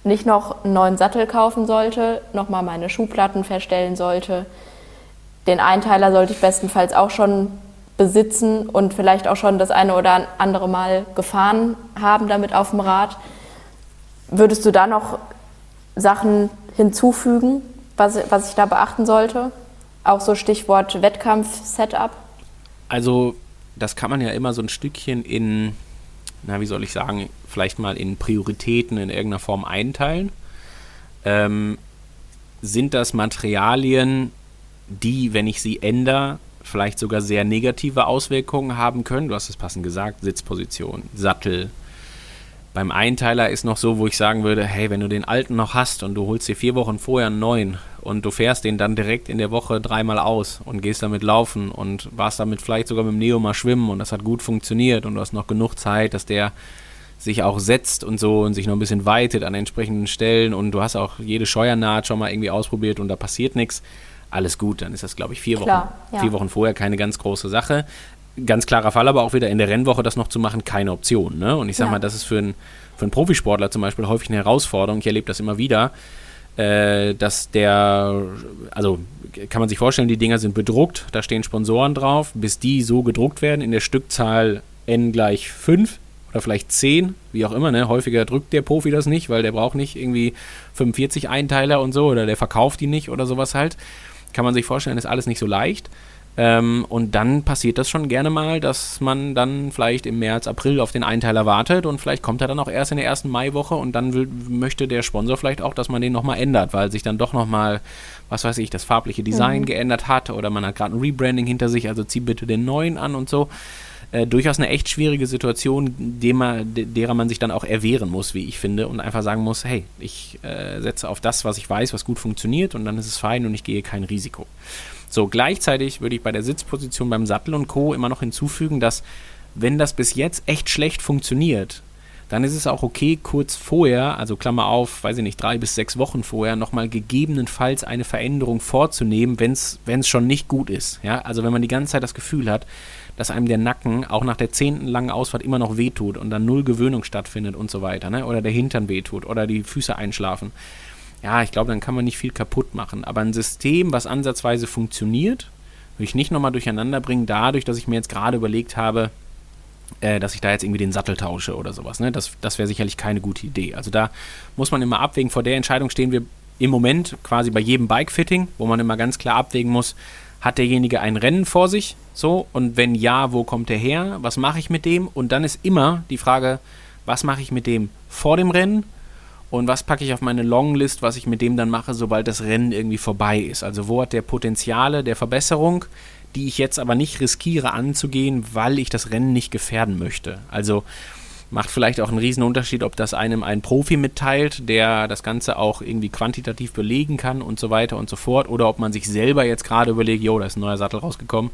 nicht noch einen neuen Sattel kaufen sollte, nochmal meine Schuhplatten verstellen sollte. Den Einteiler sollte ich bestenfalls auch schon besitzen und vielleicht auch schon das eine oder andere Mal gefahren haben damit auf dem Rad. Würdest du da noch Sachen hinzufügen, was, was ich da beachten sollte? Auch so Stichwort Wettkampf-Setup? Also, das kann man ja immer so ein Stückchen in, na, wie soll ich sagen, vielleicht mal in Prioritäten in irgendeiner Form einteilen. Ähm, sind das Materialien, die, wenn ich sie ändere, vielleicht sogar sehr negative Auswirkungen haben können? Du hast es passend gesagt, Sitzposition, Sattel, beim Einteiler ist noch so, wo ich sagen würde, hey, wenn du den alten noch hast und du holst dir vier Wochen vorher einen neuen und du fährst den dann direkt in der Woche dreimal aus und gehst damit laufen und warst damit vielleicht sogar mit dem Neo mal schwimmen und das hat gut funktioniert und du hast noch genug Zeit, dass der sich auch setzt und so und sich noch ein bisschen weitet an entsprechenden Stellen und du hast auch jede Scheuernaht schon mal irgendwie ausprobiert und da passiert nichts, alles gut, dann ist das, glaube ich, vier Klar, Wochen, ja. vier Wochen vorher keine ganz große Sache ganz klarer Fall, aber auch wieder in der Rennwoche das noch zu machen, keine Option. Ne? Und ich sag ja. mal, das ist für einen, für einen Profisportler zum Beispiel häufig eine Herausforderung. Ich erlebe das immer wieder, äh, dass der, also kann man sich vorstellen, die Dinger sind bedruckt, da stehen Sponsoren drauf, bis die so gedruckt werden in der Stückzahl n gleich 5 oder vielleicht 10, wie auch immer. Ne? Häufiger drückt der Profi das nicht, weil der braucht nicht irgendwie 45 Einteiler und so oder der verkauft die nicht oder sowas halt. Kann man sich vorstellen, ist alles nicht so leicht. Ähm, und dann passiert das schon gerne mal, dass man dann vielleicht im März, April auf den Einteiler wartet und vielleicht kommt er dann auch erst in der ersten Maiwoche und dann will, möchte der Sponsor vielleicht auch, dass man den nochmal ändert, weil sich dann doch nochmal, was weiß ich, das farbliche Design mhm. geändert hat oder man hat gerade ein Rebranding hinter sich, also zieh bitte den neuen an und so. Äh, durchaus eine echt schwierige Situation, man, derer man sich dann auch erwehren muss, wie ich finde, und einfach sagen muss, hey, ich äh, setze auf das, was ich weiß, was gut funktioniert und dann ist es fein und ich gehe kein Risiko. So, gleichzeitig würde ich bei der Sitzposition beim Sattel und Co. immer noch hinzufügen, dass wenn das bis jetzt echt schlecht funktioniert, dann ist es auch okay, kurz vorher, also Klammer auf, weiß ich nicht, drei bis sechs Wochen vorher, nochmal gegebenenfalls eine Veränderung vorzunehmen, wenn es schon nicht gut ist. Ja? Also wenn man die ganze Zeit das Gefühl hat, dass einem der Nacken auch nach der zehnten langen Ausfahrt immer noch wehtut und dann null Gewöhnung stattfindet und so weiter, ne? oder der Hintern wehtut oder die Füße einschlafen ja, ich glaube, dann kann man nicht viel kaputt machen. Aber ein System, was ansatzweise funktioniert, würde ich nicht nochmal durcheinander bringen, dadurch, dass ich mir jetzt gerade überlegt habe, äh, dass ich da jetzt irgendwie den Sattel tausche oder sowas. Ne? Das, das wäre sicherlich keine gute Idee. Also da muss man immer abwägen. Vor der Entscheidung stehen wir im Moment quasi bei jedem Bike-Fitting, wo man immer ganz klar abwägen muss, hat derjenige ein Rennen vor sich? So, und wenn ja, wo kommt er her? Was mache ich mit dem? Und dann ist immer die Frage, was mache ich mit dem vor dem Rennen und was packe ich auf meine Longlist, was ich mit dem dann mache, sobald das Rennen irgendwie vorbei ist. Also wo hat der Potenziale der Verbesserung, die ich jetzt aber nicht riskiere anzugehen, weil ich das Rennen nicht gefährden möchte. Also macht vielleicht auch einen riesen Unterschied, ob das einem ein Profi mitteilt, der das Ganze auch irgendwie quantitativ belegen kann und so weiter und so fort, oder ob man sich selber jetzt gerade überlegt, jo, da ist ein neuer Sattel rausgekommen,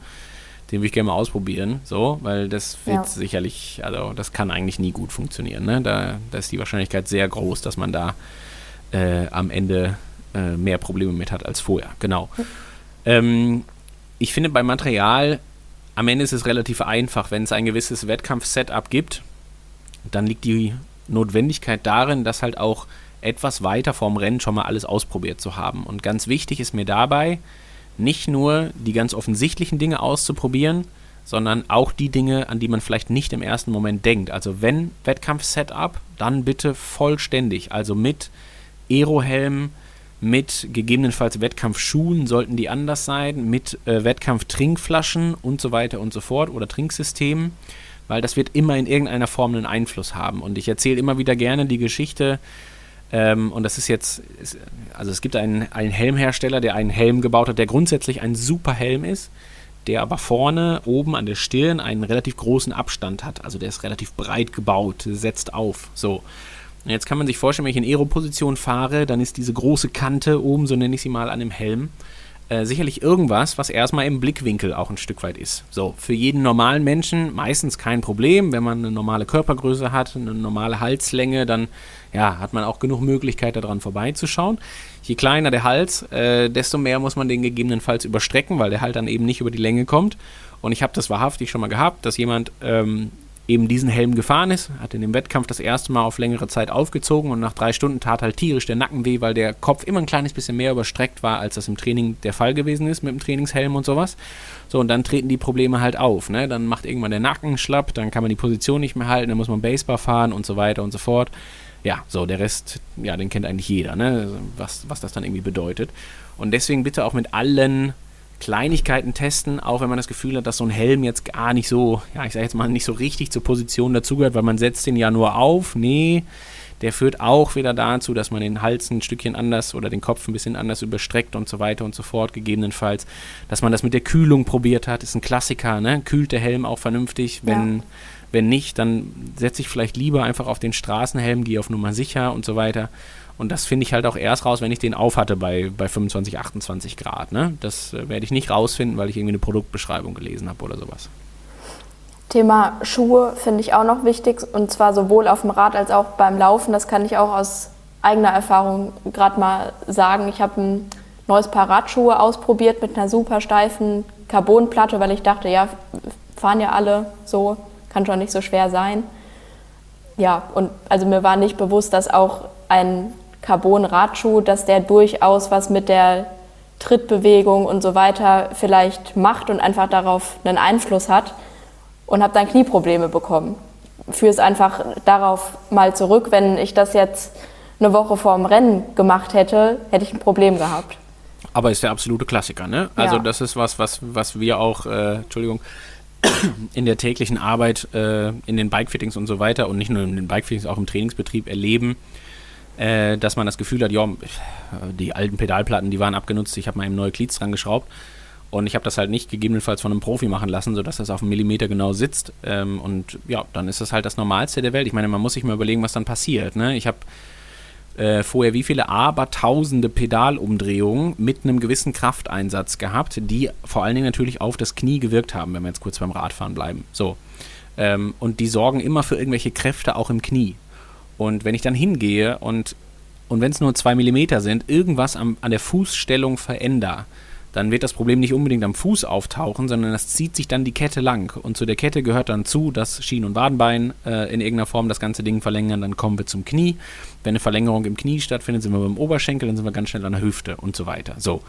den würde ich gerne mal ausprobieren, so, weil das wird ja. sicherlich, also das kann eigentlich nie gut funktionieren. Ne? Da, da ist die Wahrscheinlichkeit sehr groß, dass man da äh, am Ende äh, mehr Probleme mit hat als vorher. Genau. Ähm, ich finde beim Material, am Ende ist es relativ einfach, wenn es ein gewisses Wettkampf-Setup gibt, dann liegt die Notwendigkeit darin, dass halt auch etwas weiter vorm Rennen schon mal alles ausprobiert zu haben. Und ganz wichtig ist mir dabei, nicht nur die ganz offensichtlichen Dinge auszuprobieren, sondern auch die Dinge, an die man vielleicht nicht im ersten Moment denkt. Also wenn Wettkampf-Setup, dann bitte vollständig, also mit Aerohelm, mit gegebenenfalls Wettkampfschuhen sollten die anders sein, mit äh, Wettkampftrinkflaschen und so weiter und so fort oder Trinksystemen, weil das wird immer in irgendeiner Form einen Einfluss haben. Und ich erzähle immer wieder gerne die Geschichte, ähm, und das ist jetzt, ist, also es gibt einen, einen Helmhersteller, der einen Helm gebaut hat, der grundsätzlich ein super Helm ist, der aber vorne oben an der Stirn einen relativ großen Abstand hat. Also der ist relativ breit gebaut, setzt auf. So. Und jetzt kann man sich vorstellen, wenn ich in Aero-Position fahre, dann ist diese große Kante oben, so nenne ich sie mal, an dem Helm, äh, sicherlich irgendwas, was erstmal im Blickwinkel auch ein Stück weit ist. So, für jeden normalen Menschen meistens kein Problem. Wenn man eine normale Körpergröße hat, eine normale Halslänge, dann ja, hat man auch genug Möglichkeit, daran vorbeizuschauen. Je kleiner der Hals, äh, desto mehr muss man den gegebenenfalls überstrecken, weil der halt dann eben nicht über die Länge kommt. Und ich habe das wahrhaftig schon mal gehabt, dass jemand ähm, eben diesen Helm gefahren ist, hat in dem Wettkampf das erste Mal auf längere Zeit aufgezogen und nach drei Stunden tat halt tierisch der Nacken weh, weil der Kopf immer ein kleines bisschen mehr überstreckt war, als das im Training der Fall gewesen ist mit dem Trainingshelm und sowas. So, und dann treten die Probleme halt auf. Ne? Dann macht irgendwann der Nacken schlapp, dann kann man die Position nicht mehr halten, dann muss man Baseball fahren und so weiter und so fort. Ja, so, der Rest, ja, den kennt eigentlich jeder, ne? was, was das dann irgendwie bedeutet. Und deswegen bitte auch mit allen Kleinigkeiten testen, auch wenn man das Gefühl hat, dass so ein Helm jetzt gar nicht so, ja, ich sage jetzt mal, nicht so richtig zur Position dazugehört, weil man setzt den ja nur auf. Nee, der führt auch wieder dazu, dass man den Hals ein Stückchen anders oder den Kopf ein bisschen anders überstreckt und so weiter und so fort, gegebenenfalls. Dass man das mit der Kühlung probiert hat, ist ein Klassiker, ne? Kühlt der Helm auch vernünftig, wenn. Ja. Wenn nicht, dann setze ich vielleicht lieber einfach auf den Straßenhelm, gehe auf Nummer sicher und so weiter. Und das finde ich halt auch erst raus, wenn ich den aufhatte bei, bei 25, 28 Grad. Ne? Das äh, werde ich nicht rausfinden, weil ich irgendwie eine Produktbeschreibung gelesen habe oder sowas. Thema Schuhe finde ich auch noch wichtig und zwar sowohl auf dem Rad als auch beim Laufen. Das kann ich auch aus eigener Erfahrung gerade mal sagen. Ich habe ein neues Paar Radschuhe ausprobiert mit einer super steifen Carbonplatte, weil ich dachte, ja, fahren ja alle so, kann schon nicht so schwer sein. Ja, und also mir war nicht bewusst, dass auch ein Carbon-Radschuh, dass der durchaus was mit der Trittbewegung und so weiter vielleicht macht und einfach darauf einen Einfluss hat und habe dann Knieprobleme bekommen. Führe es einfach darauf mal zurück, wenn ich das jetzt eine Woche vor dem Rennen gemacht hätte, hätte ich ein Problem gehabt. Aber ist der absolute Klassiker, ne? Also Ja. das ist was, was, was wir auch, äh, Entschuldigung, in der täglichen Arbeit, äh, in den Bikefittings und so weiter und nicht nur in den Bikefittings, auch im Trainingsbetrieb erleben, äh, dass man das Gefühl hat, ja, die alten Pedalplatten, die waren abgenutzt, ich habe mal eben neue Glieds dran geschraubt und ich habe das halt nicht gegebenenfalls von einem Profi machen lassen, sodass das auf einen Millimeter genau sitzt ähm, und ja, dann ist das halt das Normalste der Welt. Ich meine, man muss sich mal überlegen, was dann passiert, ne? Ich habe äh, vorher wie viele abertausende Pedalumdrehungen mit einem gewissen Krafteinsatz gehabt, die vor allen Dingen natürlich auf das Knie gewirkt haben, wenn wir jetzt kurz beim Radfahren bleiben. So. Ähm, und die sorgen immer für irgendwelche Kräfte auch im Knie. Und wenn ich dann hingehe und, und wenn es nur zwei Millimeter sind, irgendwas am, an der Fußstellung verändere, dann wird das Problem nicht unbedingt am Fuß auftauchen, sondern das zieht sich dann die Kette lang. Und zu der Kette gehört dann zu, dass Schien- und Wadenbein äh, in irgendeiner Form das ganze Ding verlängern, dann kommen wir zum Knie. Wenn eine Verlängerung im Knie stattfindet, sind wir beim Oberschenkel, dann sind wir ganz schnell an der Hüfte und so weiter. So.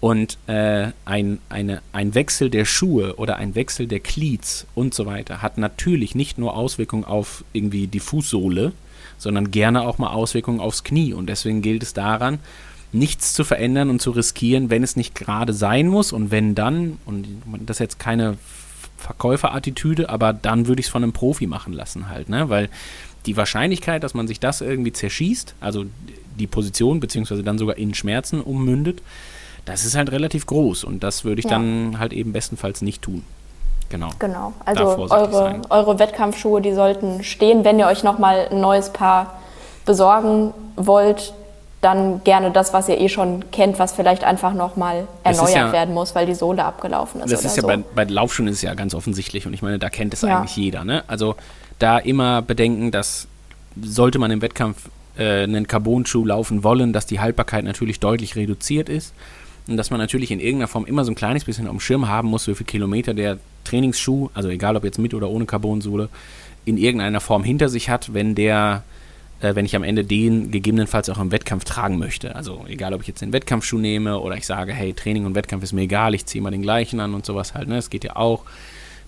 Und äh, ein, eine, ein Wechsel der Schuhe oder ein Wechsel der Cleats und so weiter hat natürlich nicht nur Auswirkungen auf irgendwie die Fußsohle, sondern gerne auch mal Auswirkungen aufs Knie. Und deswegen gilt es daran, nichts zu verändern und zu riskieren, wenn es nicht gerade sein muss. Und wenn dann, und das ist jetzt keine Verkäuferattitüde, aber dann würde ich es von einem Profi machen lassen halt, ne? Weil die Wahrscheinlichkeit, dass man sich das irgendwie zerschießt, also die Position, beziehungsweise dann sogar in Schmerzen ummündet, das ist halt relativ groß. Und das würde ich Ja. dann halt eben bestenfalls nicht tun. Genau. Genau. Also eure, eure Wettkampfschuhe, die sollten stehen. Wenn ihr euch nochmal ein neues Paar besorgen wollt, dann gerne das, was ihr eh schon kennt, was vielleicht einfach nochmal erneuert ja- werden muss, weil die Sohle abgelaufen ist. Das ist ja so. bei, bei Laufschuhen ist ja ganz offensichtlich und ich meine, da kennt es Ja. eigentlich jeder. Ne? Also da immer bedenken, dass sollte man im Wettkampf äh, einen Carbon-Schuh laufen wollen, dass die Haltbarkeit natürlich deutlich reduziert ist und dass man natürlich in irgendeiner Form immer so ein kleines bisschen auf dem Schirm haben muss, wie viel Kilometer der Trainingsschuh, also egal ob jetzt mit oder ohne Carbonsohle, in irgendeiner Form hinter sich hat, wenn der äh, wenn ich am Ende den gegebenenfalls auch im Wettkampf tragen möchte. Also egal, ob ich jetzt den Wettkampfschuh nehme oder ich sage, hey, Training und Wettkampf ist mir egal, ich ziehe mal den gleichen an und sowas halt, ne? Das geht ja auch.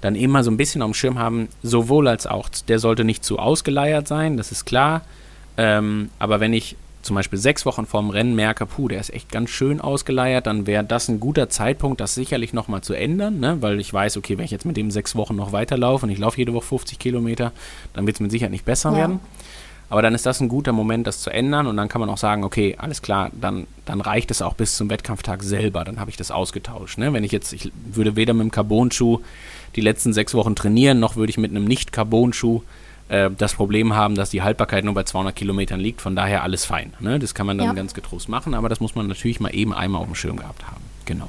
Dann immer so ein bisschen auf dem Schirm haben, sowohl als auch, der sollte nicht zu ausgeleiert sein, das ist klar. Ähm, aber wenn ich zum Beispiel sechs Wochen vorm Rennen merke, puh, der ist echt ganz schön ausgeleiert, dann wäre das ein guter Zeitpunkt, das sicherlich nochmal zu ändern, ne? weil ich weiß, okay, wenn ich jetzt mit dem sechs Wochen noch weiterlaufe und ich laufe jede Woche 50 Kilometer, dann wird es mit Sicherheit nicht besser Ja. werden. Aber dann ist das ein guter Moment, das zu ändern und dann kann man auch sagen, okay, alles klar, dann, dann reicht es auch bis zum Wettkampftag selber, dann habe ich das ausgetauscht. Ne? Wenn ich jetzt, ich würde weder mit dem Carbon-Schuh die letzten sechs Wochen trainieren, noch würde ich mit einem Nicht-Carbon-Schuh äh, das Problem haben, dass die Haltbarkeit nur bei 200 Kilometern liegt, von daher alles fein. Ne? Das kann man dann Ja. ganz getrost machen, aber das muss man natürlich mal eben einmal auf dem Schirm gehabt haben. Genau.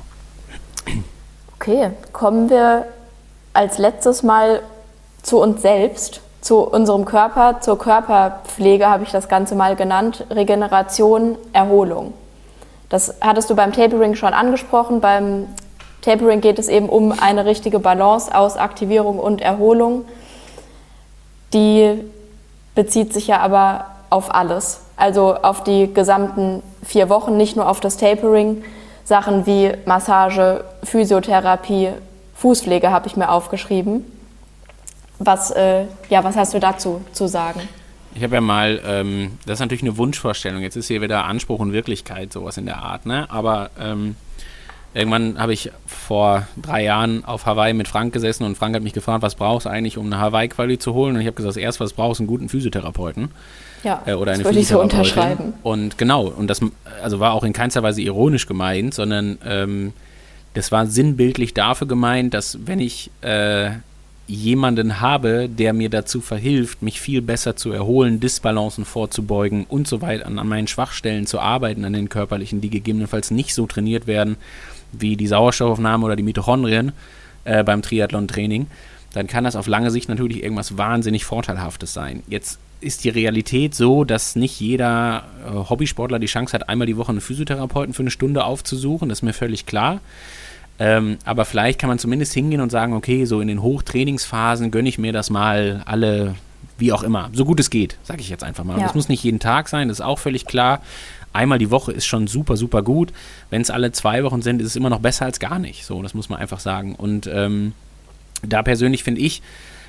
Okay, kommen wir als letztes Mal zu uns selbst, zu unserem Körper, zur Körperpflege habe ich das Ganze mal genannt, Regeneration, Erholung. Das hattest du beim Tapering schon angesprochen. Beim Tapering geht es eben um eine richtige Balance aus Aktivierung und Erholung. Die bezieht sich ja aber auf alles, also auf die gesamten vier Wochen, nicht nur auf das Tapering. Sachen wie Massage, Physiotherapie, Fußpflege habe ich mir aufgeschrieben. Was, äh, ja, was hast du dazu zu sagen? Ich habe ja mal, ähm, das ist natürlich eine Wunschvorstellung, jetzt ist hier wieder Anspruch und Wirklichkeit, sowas in der Art, ne? Aber ähm, irgendwann habe ich vor drei Jahren auf Hawaii mit Frank gesessen und Frank hat mich gefragt, was brauchst du eigentlich, um eine Hawaii-Quali zu holen? Und ich habe gesagt, das erste, was du brauchst, ist einen guten Physiotherapeuten. Ja, äh, oder eine das würde ich so unterschreiben. Und genau, und das also war auch in keinster Weise ironisch gemeint, sondern ähm, das war sinnbildlich dafür gemeint, dass wenn ich äh, jemanden habe, der mir dazu verhilft, mich viel besser zu erholen, Disbalancen vorzubeugen und so weiter, an, meinen Schwachstellen zu arbeiten, an den körperlichen, die gegebenenfalls nicht so trainiert werden wie die Sauerstoffaufnahme oder die Mitochondrien äh, beim Triathlon-Training, dann kann das auf lange Sicht natürlich irgendwas wahnsinnig Vorteilhaftes sein. Jetzt ist die Realität so, dass nicht jeder äh, Hobbysportler die Chance hat, einmal die Woche einen Physiotherapeuten für eine Stunde aufzusuchen, das ist mir völlig klar. Ähm, aber vielleicht kann man zumindest hingehen und sagen, okay, so in den Hochtrainingsphasen gönne ich mir das mal alle, wie auch immer, so gut es geht, sage ich jetzt einfach mal. Ja. Das muss nicht jeden Tag sein, das ist auch völlig klar. Einmal die Woche ist schon super, super gut. Wenn es alle zwei Wochen sind, ist es immer noch besser als gar nicht. So, das muss man einfach sagen. Und ähm, da persönlich finde ich,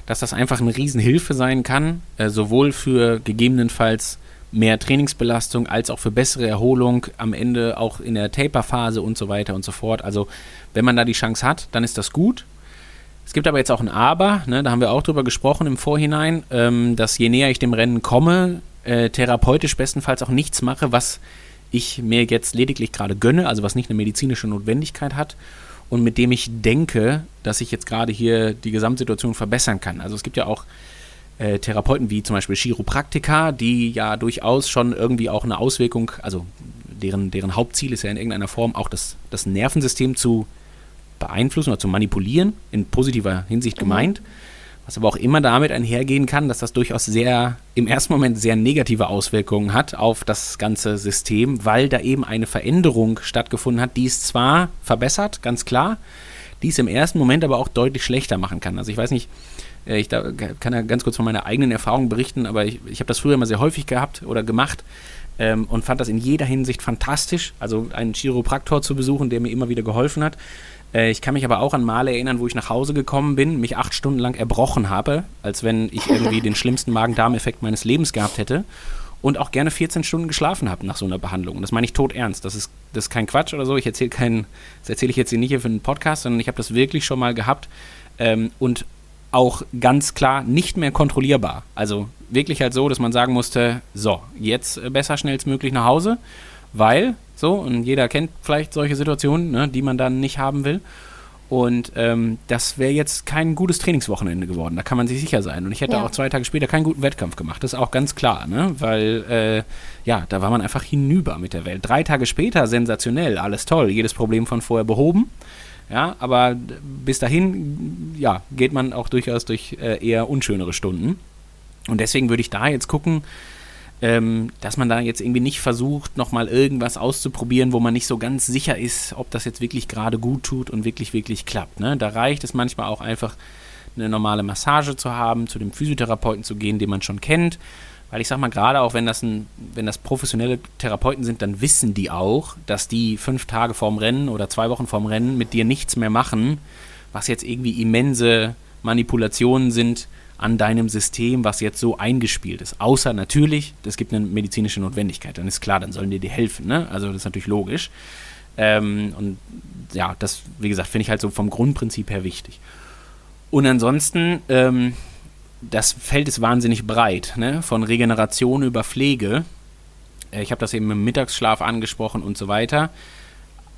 dass das einfach eine Riesenhilfe sein kann, äh, sowohl für gegebenenfalls mehr Trainingsbelastung als auch für bessere Erholung am Ende auch in der Taper-Phase und so weiter und so fort. Also wenn man da die Chance hat, dann ist das gut. Es gibt aber jetzt auch ein Aber, ne, da haben wir auch drüber gesprochen im Vorhinein, ähm, dass je näher ich dem Rennen komme, äh, therapeutisch bestenfalls auch nichts mache, was ich mir jetzt lediglich gerade gönne, also was nicht eine medizinische Notwendigkeit hat und mit dem ich denke, dass ich jetzt gerade hier die Gesamtsituation verbessern kann. Also es gibt ja auch äh, Therapeuten wie zum Beispiel Chiropraktiker, die ja durchaus schon irgendwie auch eine Auswirkung, also deren, deren Hauptziel ist ja in irgendeiner Form auch das, das Nervensystem zu beeinflussen oder zu manipulieren, in positiver Hinsicht mhm. gemeint. Was aber auch immer damit einhergehen kann, dass das durchaus sehr, im ersten Moment sehr negative Auswirkungen hat auf das ganze System, weil da eben eine Veränderung stattgefunden hat, die es zwar verbessert, ganz klar, die es im ersten Moment aber auch deutlich schlechter machen kann. Also ich weiß nicht, ich da, kann ja ganz kurz von meiner eigenen Erfahrung berichten, aber ich, ich habe das früher immer sehr häufig gehabt oder gemacht ähm, und fand das in jeder Hinsicht fantastisch. Also einen Chiropraktor zu besuchen, der mir immer wieder geholfen hat. Äh, ich kann mich aber auch an Male erinnern, wo ich nach Hause gekommen bin, mich acht Stunden lang erbrochen habe, als wenn ich irgendwie den schlimmsten Magen-Darm-Effekt meines Lebens gehabt hätte und auch gerne 14 Stunden geschlafen habe nach so einer Behandlung. Und das meine ich tot ernst. Das ist, das ist kein Quatsch oder so. Ich erzähle keinen, das erzähle ich jetzt hier nicht hier für einen Podcast, sondern ich habe das wirklich schon mal gehabt. Ähm, und auch ganz klar nicht mehr kontrollierbar. Also wirklich halt so, dass man sagen musste, so, jetzt besser schnellstmöglich nach Hause, weil, so, und jeder kennt vielleicht solche Situationen, ne, die man dann nicht haben will. Und ähm, das wäre jetzt kein gutes Trainingswochenende geworden, da kann man sich sicher sein. Und ich hätte ja. auch zwei Tage später keinen guten Wettkampf gemacht, das ist auch ganz klar, ne? weil äh, ja, da war man einfach hinüber mit der Welt. Drei Tage später sensationell, alles toll, jedes Problem von vorher behoben. Ja, aber bis dahin, ja, geht man auch durchaus durch äh, eher unschönere Stunden. Und deswegen würde ich da jetzt gucken, ähm, dass man da jetzt irgendwie nicht versucht, nochmal irgendwas auszuprobieren, wo man nicht so ganz sicher ist, ob das jetzt wirklich gerade gut tut und wirklich, wirklich klappt. Ne? Da reicht es manchmal auch einfach, eine normale Massage zu haben, zu dem Physiotherapeuten zu gehen, den man schon kennt weil ich sag mal, gerade auch wenn das, ein, wenn das professionelle Therapeuten sind, dann wissen die auch, dass die fünf Tage vorm Rennen oder zwei Wochen vorm Rennen mit dir nichts mehr machen, was jetzt irgendwie immense Manipulationen sind an deinem System, was jetzt so eingespielt ist. Außer natürlich, es gibt eine medizinische Notwendigkeit. Dann ist klar, dann sollen die dir helfen. Ne? Also das ist natürlich logisch. Ähm, und ja, das, wie gesagt, finde ich halt so vom Grundprinzip her wichtig. Und ansonsten, ähm, das Feld ist wahnsinnig breit, ne? von Regeneration über Pflege. Äh, ich habe das eben im Mittagsschlaf angesprochen und so weiter.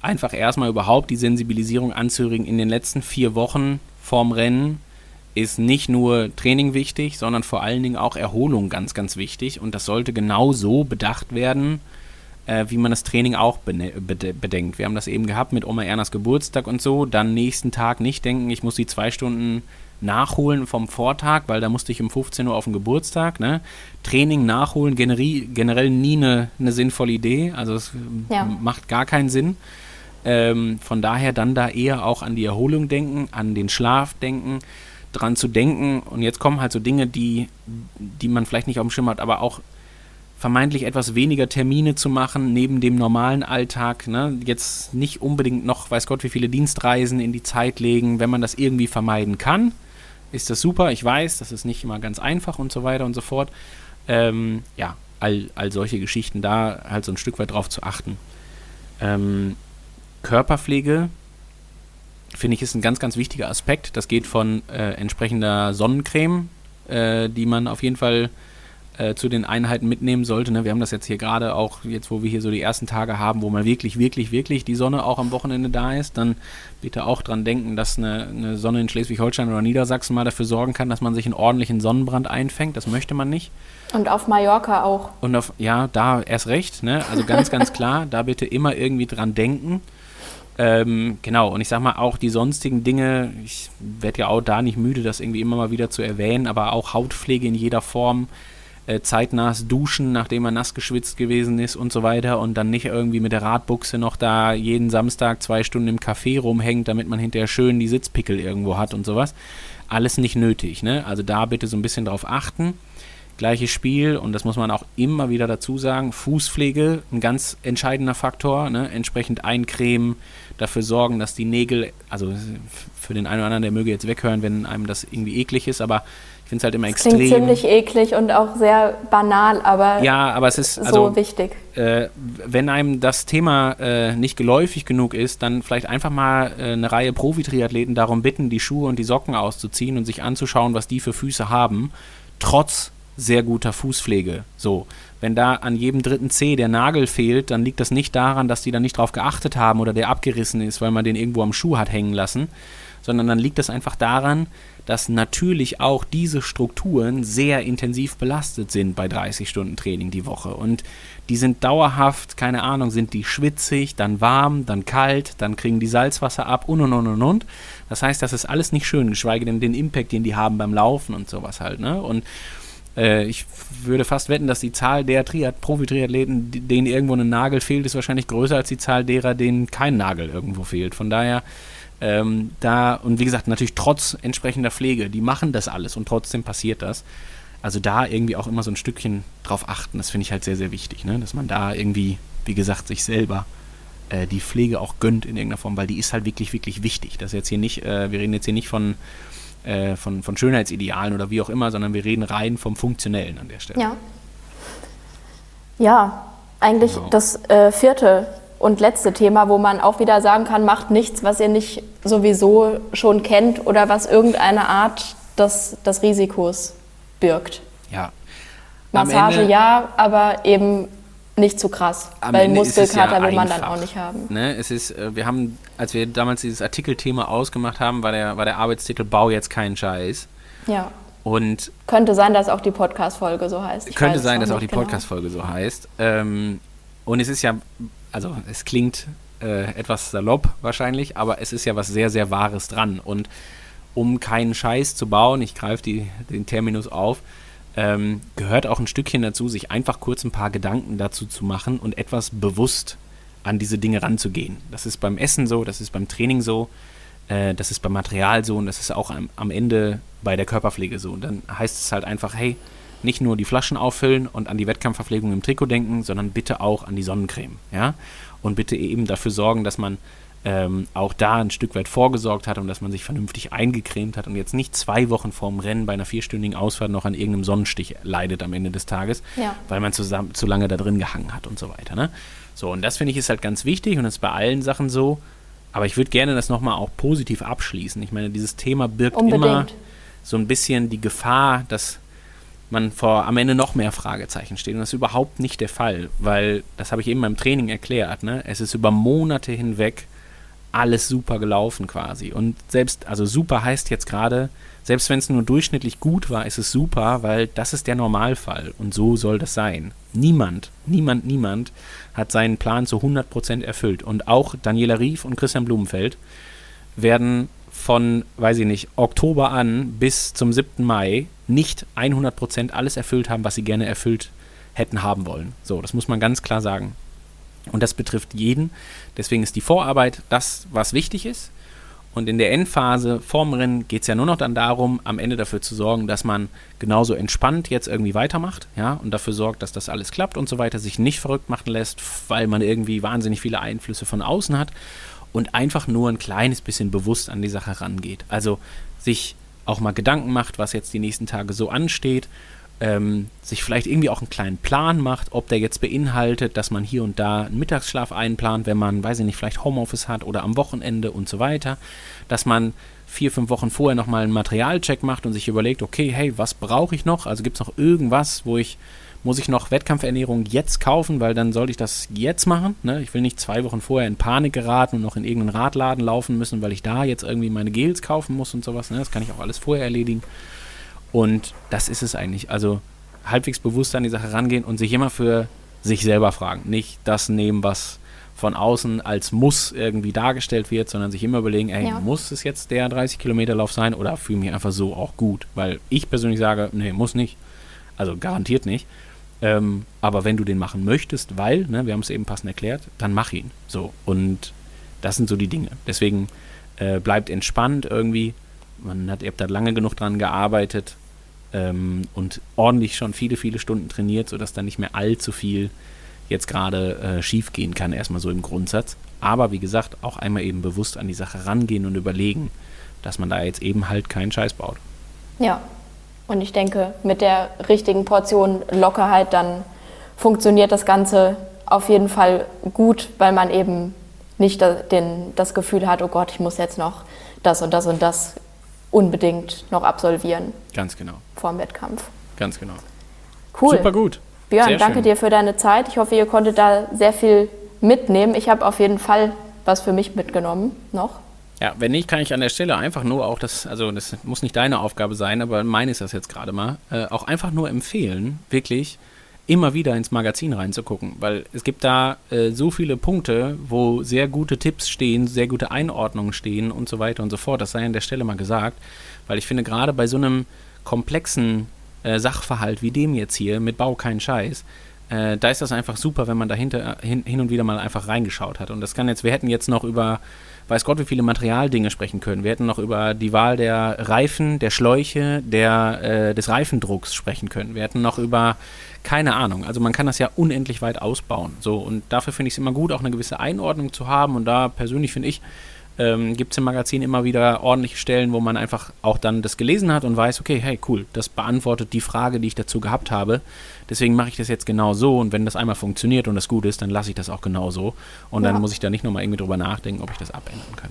Einfach erstmal überhaupt die Sensibilisierung anzuregen in den letzten vier Wochen vorm Rennen ist nicht nur Training wichtig, sondern vor allen Dingen auch Erholung ganz, ganz wichtig. Und das sollte genau so bedacht werden, äh, wie man das Training auch bedenkt. Wir haben das eben gehabt mit Oma Ernas Geburtstag und so. Dann nächsten Tag nicht denken, ich muss die zwei Stunden nachholen vom Vortag, weil da musste ich um 15 Uhr auf den Geburtstag. Ne? Training nachholen generell, nie eine, eine sinnvolle Idee. Also es ja. macht gar keinen Sinn. Ähm, von daher dann da eher auch an die Erholung denken, an den Schlaf denken, dran zu denken. Und jetzt kommen halt so Dinge, die, die man vielleicht nicht auf dem Schirm hat, aber auch vermeintlich etwas weniger Termine zu machen neben dem normalen Alltag. Ne? Jetzt nicht unbedingt noch, weiß Gott, wie viele Dienstreisen in die Zeit legen, wenn man das irgendwie vermeiden kann ist das super. Ich weiß, das ist nicht immer ganz einfach und so weiter und so fort. Ähm, ja, all, all solche Geschichten da halt so ein Stück weit drauf zu achten. Ähm, Körperpflege finde ich ist ein ganz, ganz wichtiger Aspekt. Das geht von äh, entsprechender Sonnencreme, äh, die man auf jeden Fall äh, zu den Einheiten mitnehmen sollte. Ne? Wir haben das jetzt hier gerade auch, jetzt wo wir hier so die ersten Tage haben, wo mal wirklich, wirklich, wirklich die Sonne auch am Wochenende da ist, dann bitte auch dran denken, dass eine, eine Sonne in Schleswig-Holstein oder Niedersachsen mal dafür sorgen kann, dass man sich einen ordentlichen Sonnenbrand einfängt. Das möchte man nicht. Und auf Mallorca auch. Und auf, ja, da erst recht, ne? Also ganz, ganz klar, da bitte immer irgendwie dran denken. Ähm, genau, und ich sag mal auch die sonstigen Dinge, ich werde ja auch da nicht müde, das irgendwie immer mal wieder zu erwähnen, aber auch Hautpflege in jeder Form, äh, zeitnahes Duschen, nachdem er nass geschwitzt gewesen ist und so weiter und dann nicht irgendwie mit der Radbuchse noch da jeden Samstag zwei Stunden im Café rumhängt, damit man hinterher schön die Sitzpickel irgendwo hat und sowas. Alles nicht nötig, ne? Also da bitte so ein bisschen drauf achten. Gleiches Spiel und das muss man auch immer wieder dazu sagen. Fußpflege, ein ganz entscheidender Faktor. Ne? Entsprechend eincremen, dafür sorgen, dass die Nägel, also für den einen oder anderen, der möge jetzt weghören, wenn einem das irgendwie eklig ist, aber finde es halt immer Das extrem. klingt ziemlich eklig und auch sehr banal, aber ja, aber es ist so also wichtig. äh, wenn einem das Thema äh, nicht geläufig genug ist, dann vielleicht einfach mal äh, eine Reihe Profi-Triathleten darum bitten, die Schuhe und die Socken auszuziehen und sich anzuschauen, was die für Füße haben, trotz sehr guter Fußpflege. So, wenn da an jedem dritten Zeh der Nagel fehlt, dann liegt das nicht daran, dass die da nicht drauf geachtet haben oder der abgerissen ist, weil man den irgendwo am Schuh hat hängen lassen, sondern dann liegt das einfach daran, dass natürlich auch diese Strukturen sehr intensiv belastet sind bei 30 Stunden Training die Woche. Und die sind dauerhaft, keine Ahnung, sind die schwitzig, dann warm, dann kalt, dann kriegen die Salzwasser ab und und und und und. Das heißt, das ist alles nicht schön, geschweige denn den Impact, den die haben beim Laufen und sowas halt. Ne? Und äh, ich würde fast wetten, dass die Zahl der Triath Profi-Triathleten, denen irgendwo ein Nagel fehlt, ist wahrscheinlich größer als die Zahl derer, denen kein Nagel irgendwo fehlt. Von daher, ähm, da, und wie gesagt, natürlich trotz entsprechender Pflege, die machen das alles und trotzdem passiert das. Also da irgendwie auch immer so ein Stückchen drauf achten, das finde ich halt sehr, sehr wichtig, ne? dass man da irgendwie, wie gesagt, sich selber äh, die Pflege auch gönnt in irgendeiner Form, weil die ist halt wirklich, wirklich wichtig. Das jetzt hier nicht, äh, wir reden jetzt hier nicht von, äh, von, von Schönheitsidealen oder wie auch immer, sondern wir reden rein vom Funktionellen an der Stelle. Ja. Ja, eigentlich Genau. das äh, vierte und letzte Thema, wo man auch wieder sagen kann, macht nichts, was ihr nicht sowieso schon kennt oder was irgendeine Art des, des Risikos birgt. Ja. Am Massage Ende- ja, aber eben nicht zu krass, weil Ende Muskelkater ja will man dann auch nicht haben. Ne? Es ist, äh, wir haben, als wir damals dieses Artikelthema ausgemacht haben, war der, war der Arbeitstitel Bau jetzt keinen Scheiß. Ja. Und Könnte sein, dass auch die Podcast-Folge so heißt. Ich könnte sein, dass auch die genau. Podcast-Folge so heißt. Ähm, und es ist ja, also es klingt äh, etwas salopp wahrscheinlich, aber es ist ja was sehr, sehr Wahres dran. Und um keinen Scheiß zu bauen, ich greife den Terminus auf, ähm, gehört auch ein Stückchen dazu, sich einfach kurz ein paar Gedanken dazu zu machen und etwas bewusst an diese Dinge ranzugehen. Das ist beim Essen so, das ist beim Training so, äh, das ist beim Material so und das ist auch am, am Ende bei der Körperpflege so. Und dann heißt es halt einfach, hey, nicht nur die Flaschen auffüllen und an die Wettkampfverpflegung im Trikot denken, sondern bitte auch an die Sonnencreme, ja. Und bitte eben dafür sorgen, dass man ähm, auch da ein Stück weit vorgesorgt hat und dass man sich vernünftig eingecremt hat und jetzt nicht zwei Wochen vorm Rennen bei einer vierstündigen Ausfahrt noch an irgendeinem Sonnenstich leidet am Ende des Tages, Ja. weil man zusammen, zu lange da drin gehangen hat und so weiter. Ne? So, und das finde ich ist halt ganz wichtig und das ist bei allen Sachen so. Aber ich würde gerne das nochmal auch positiv abschließen. Ich meine, dieses Thema birgt immer Unbedingt. so ein bisschen die Gefahr, dass man vor am Ende noch mehr Fragezeichen steht. Und das ist überhaupt nicht der Fall, weil, das habe ich eben beim Training erklärt, ne? es ist über Monate hinweg alles super gelaufen quasi. Und selbst, also super heißt jetzt gerade, selbst wenn es nur durchschnittlich gut war, ist es super, weil das ist der Normalfall und so soll das sein. Niemand, niemand, niemand hat seinen Plan zu 100% erfüllt. Und auch Daniela Rief und Christian Blumenfeld werden von, weiß ich nicht, Oktober an bis zum 7. Mai nicht 100% alles erfüllt haben, was sie gerne erfüllt hätten haben wollen. So, das muss man ganz klar sagen. Und das betrifft jeden. Deswegen ist die Vorarbeit das, was wichtig ist. Und in der Endphase vorm Rennen geht es ja nur noch dann darum, am Ende dafür zu sorgen, dass man genauso entspannt jetzt irgendwie weitermacht, ja, und dafür sorgt, dass das alles klappt und so weiter, sich nicht verrückt machen lässt, weil man irgendwie wahnsinnig viele Einflüsse von außen hat und einfach nur ein kleines bisschen bewusst an die Sache rangeht. Also sich auch mal Gedanken macht, was jetzt die nächsten Tage so ansteht, ähm, sich vielleicht irgendwie auch einen kleinen Plan macht, ob der jetzt beinhaltet, dass man hier und da einen Mittagsschlaf einplant, wenn man, weiß ich nicht, vielleicht Homeoffice hat oder am Wochenende und so weiter, dass man vier, fünf Wochen vorher nochmal einen Materialcheck macht und sich überlegt, okay, hey, was brauche ich noch? Also gibt es noch irgendwas, wo ich, muss ich noch Wettkampfernährung jetzt kaufen, weil dann sollte ich das jetzt machen. Ne? Ich will nicht zwei Wochen vorher in Panik geraten und noch in irgendeinen Radladen laufen müssen, weil ich da jetzt irgendwie meine Gels kaufen muss und sowas. Ne? Das kann ich auch alles vorher erledigen. Und das ist es eigentlich. Also halbwegs bewusst an die Sache rangehen und sich immer für sich selber fragen. Nicht das nehmen, was von außen als Muss irgendwie dargestellt wird, sondern sich immer überlegen, ey, Ja. muss es jetzt der 30 Kilometer Lauf sein oder fühle mich einfach so auch gut? Weil ich persönlich sage, nee, muss nicht. Also garantiert nicht. Ähm, aber wenn du den machen möchtest, weil, ne, wir haben es eben passend erklärt, dann mach ihn. So. Und das sind so die Dinge. Deswegen äh, bleibt entspannt irgendwie. Man hat, ihr habt da lange genug dran gearbeitet ähm, und ordentlich schon viele, viele Stunden trainiert, sodass da nicht mehr allzu viel jetzt gerade äh, schief gehen kann, erstmal so im Grundsatz. Aber wie gesagt, auch einmal eben bewusst an die Sache rangehen und überlegen, dass man da jetzt eben halt keinen Scheiß baut. Ja, Und ich denke, mit der richtigen Portion Lockerheit dann funktioniert das Ganze auf jeden Fall gut, weil man eben nicht den, das Gefühl hat, oh Gott, ich muss jetzt noch das und das und das unbedingt noch absolvieren Ganz genau. vor dem Wettkampf. Ganz genau. Cool. Super gut. Björn, Sehr danke schön. dir für deine Zeit. Ich hoffe, ihr konntet da sehr viel mitnehmen. Ich habe auf jeden Fall was für mich mitgenommen noch. Ja, wenn nicht, kann ich an der Stelle einfach nur auch das, also das muss nicht deine Aufgabe sein, aber meine ist das jetzt gerade mal, äh, auch einfach nur empfehlen, wirklich immer wieder ins Magazin reinzugucken, weil es gibt da äh, so viele Punkte, wo sehr gute Tipps stehen, sehr gute Einordnungen stehen und so weiter und so fort. Das sei an der Stelle mal gesagt, weil ich finde gerade bei so einem komplexen äh, Sachverhalt wie dem jetzt hier mit Bau kein Scheiß, äh, da ist das einfach super, wenn man dahinter hin, hin und wieder mal einfach reingeschaut hat. Und das kann jetzt, wir hätten jetzt noch über, weiß Gott, wie viele Materialdinge sprechen können. Wir hätten noch über die Wahl der Reifen, der Schläuche, der, äh, des Reifendrucks sprechen können. Wir hätten noch über, keine Ahnung, also man kann das ja unendlich weit ausbauen. So, und dafür finde ich es immer gut, auch eine gewisse Einordnung zu haben. Und da persönlich finde ich, ähm, gibt es im Magazin immer wieder ordentliche Stellen, wo man einfach auch dann das gelesen hat und weiß, okay, hey, cool, das beantwortet die Frage, die ich dazu gehabt habe. Deswegen mache ich das jetzt genau so und wenn das einmal funktioniert und das gut ist, dann lasse ich das auch genau so. Und Ja. dann muss ich da nicht nochmal irgendwie drüber nachdenken, ob ich das abändern kann.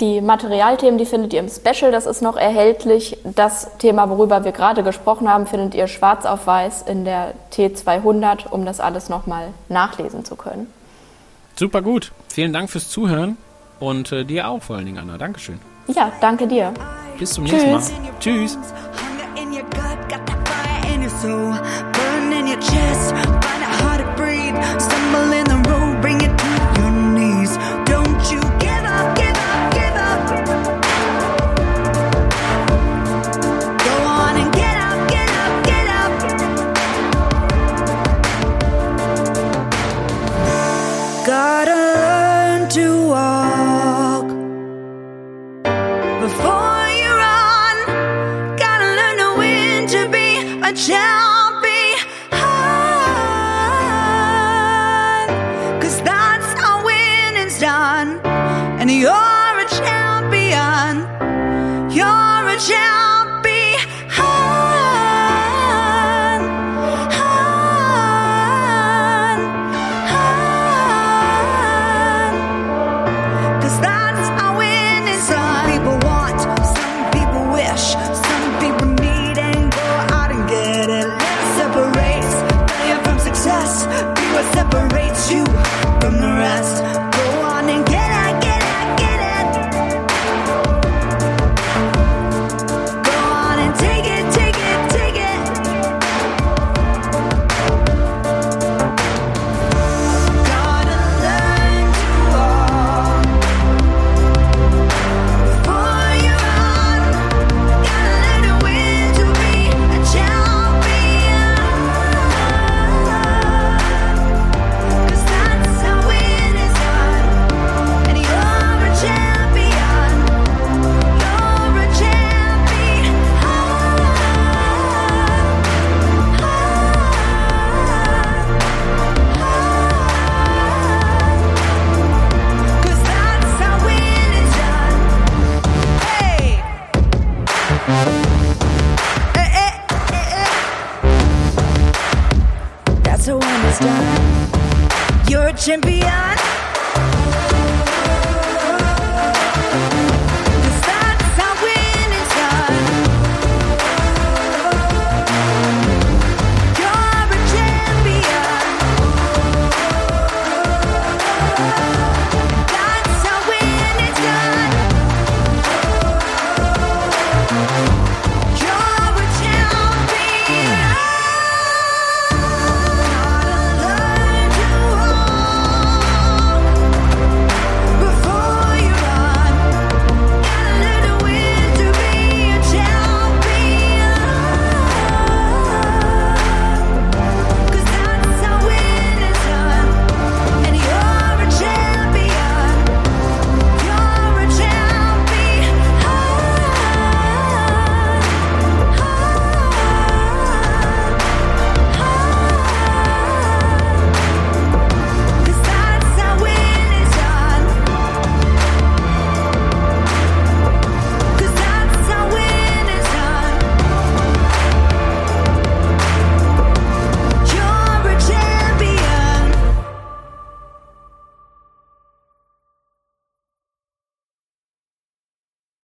Die Materialthemen, die findet ihr im Special, das ist noch erhältlich. Das Thema, worüber wir gerade gesprochen haben, findet ihr schwarz auf weiß in der T200, um das alles nochmal nachlesen zu können. Super gut. Vielen Dank fürs Zuhören und äh, dir auch vor allen Dingen, Anna. Dankeschön. Ja, danke dir. Bis zum nächsten Mal. Tschüss. Tschüss. Burn in your chest, find it hard to breathe. Yeah.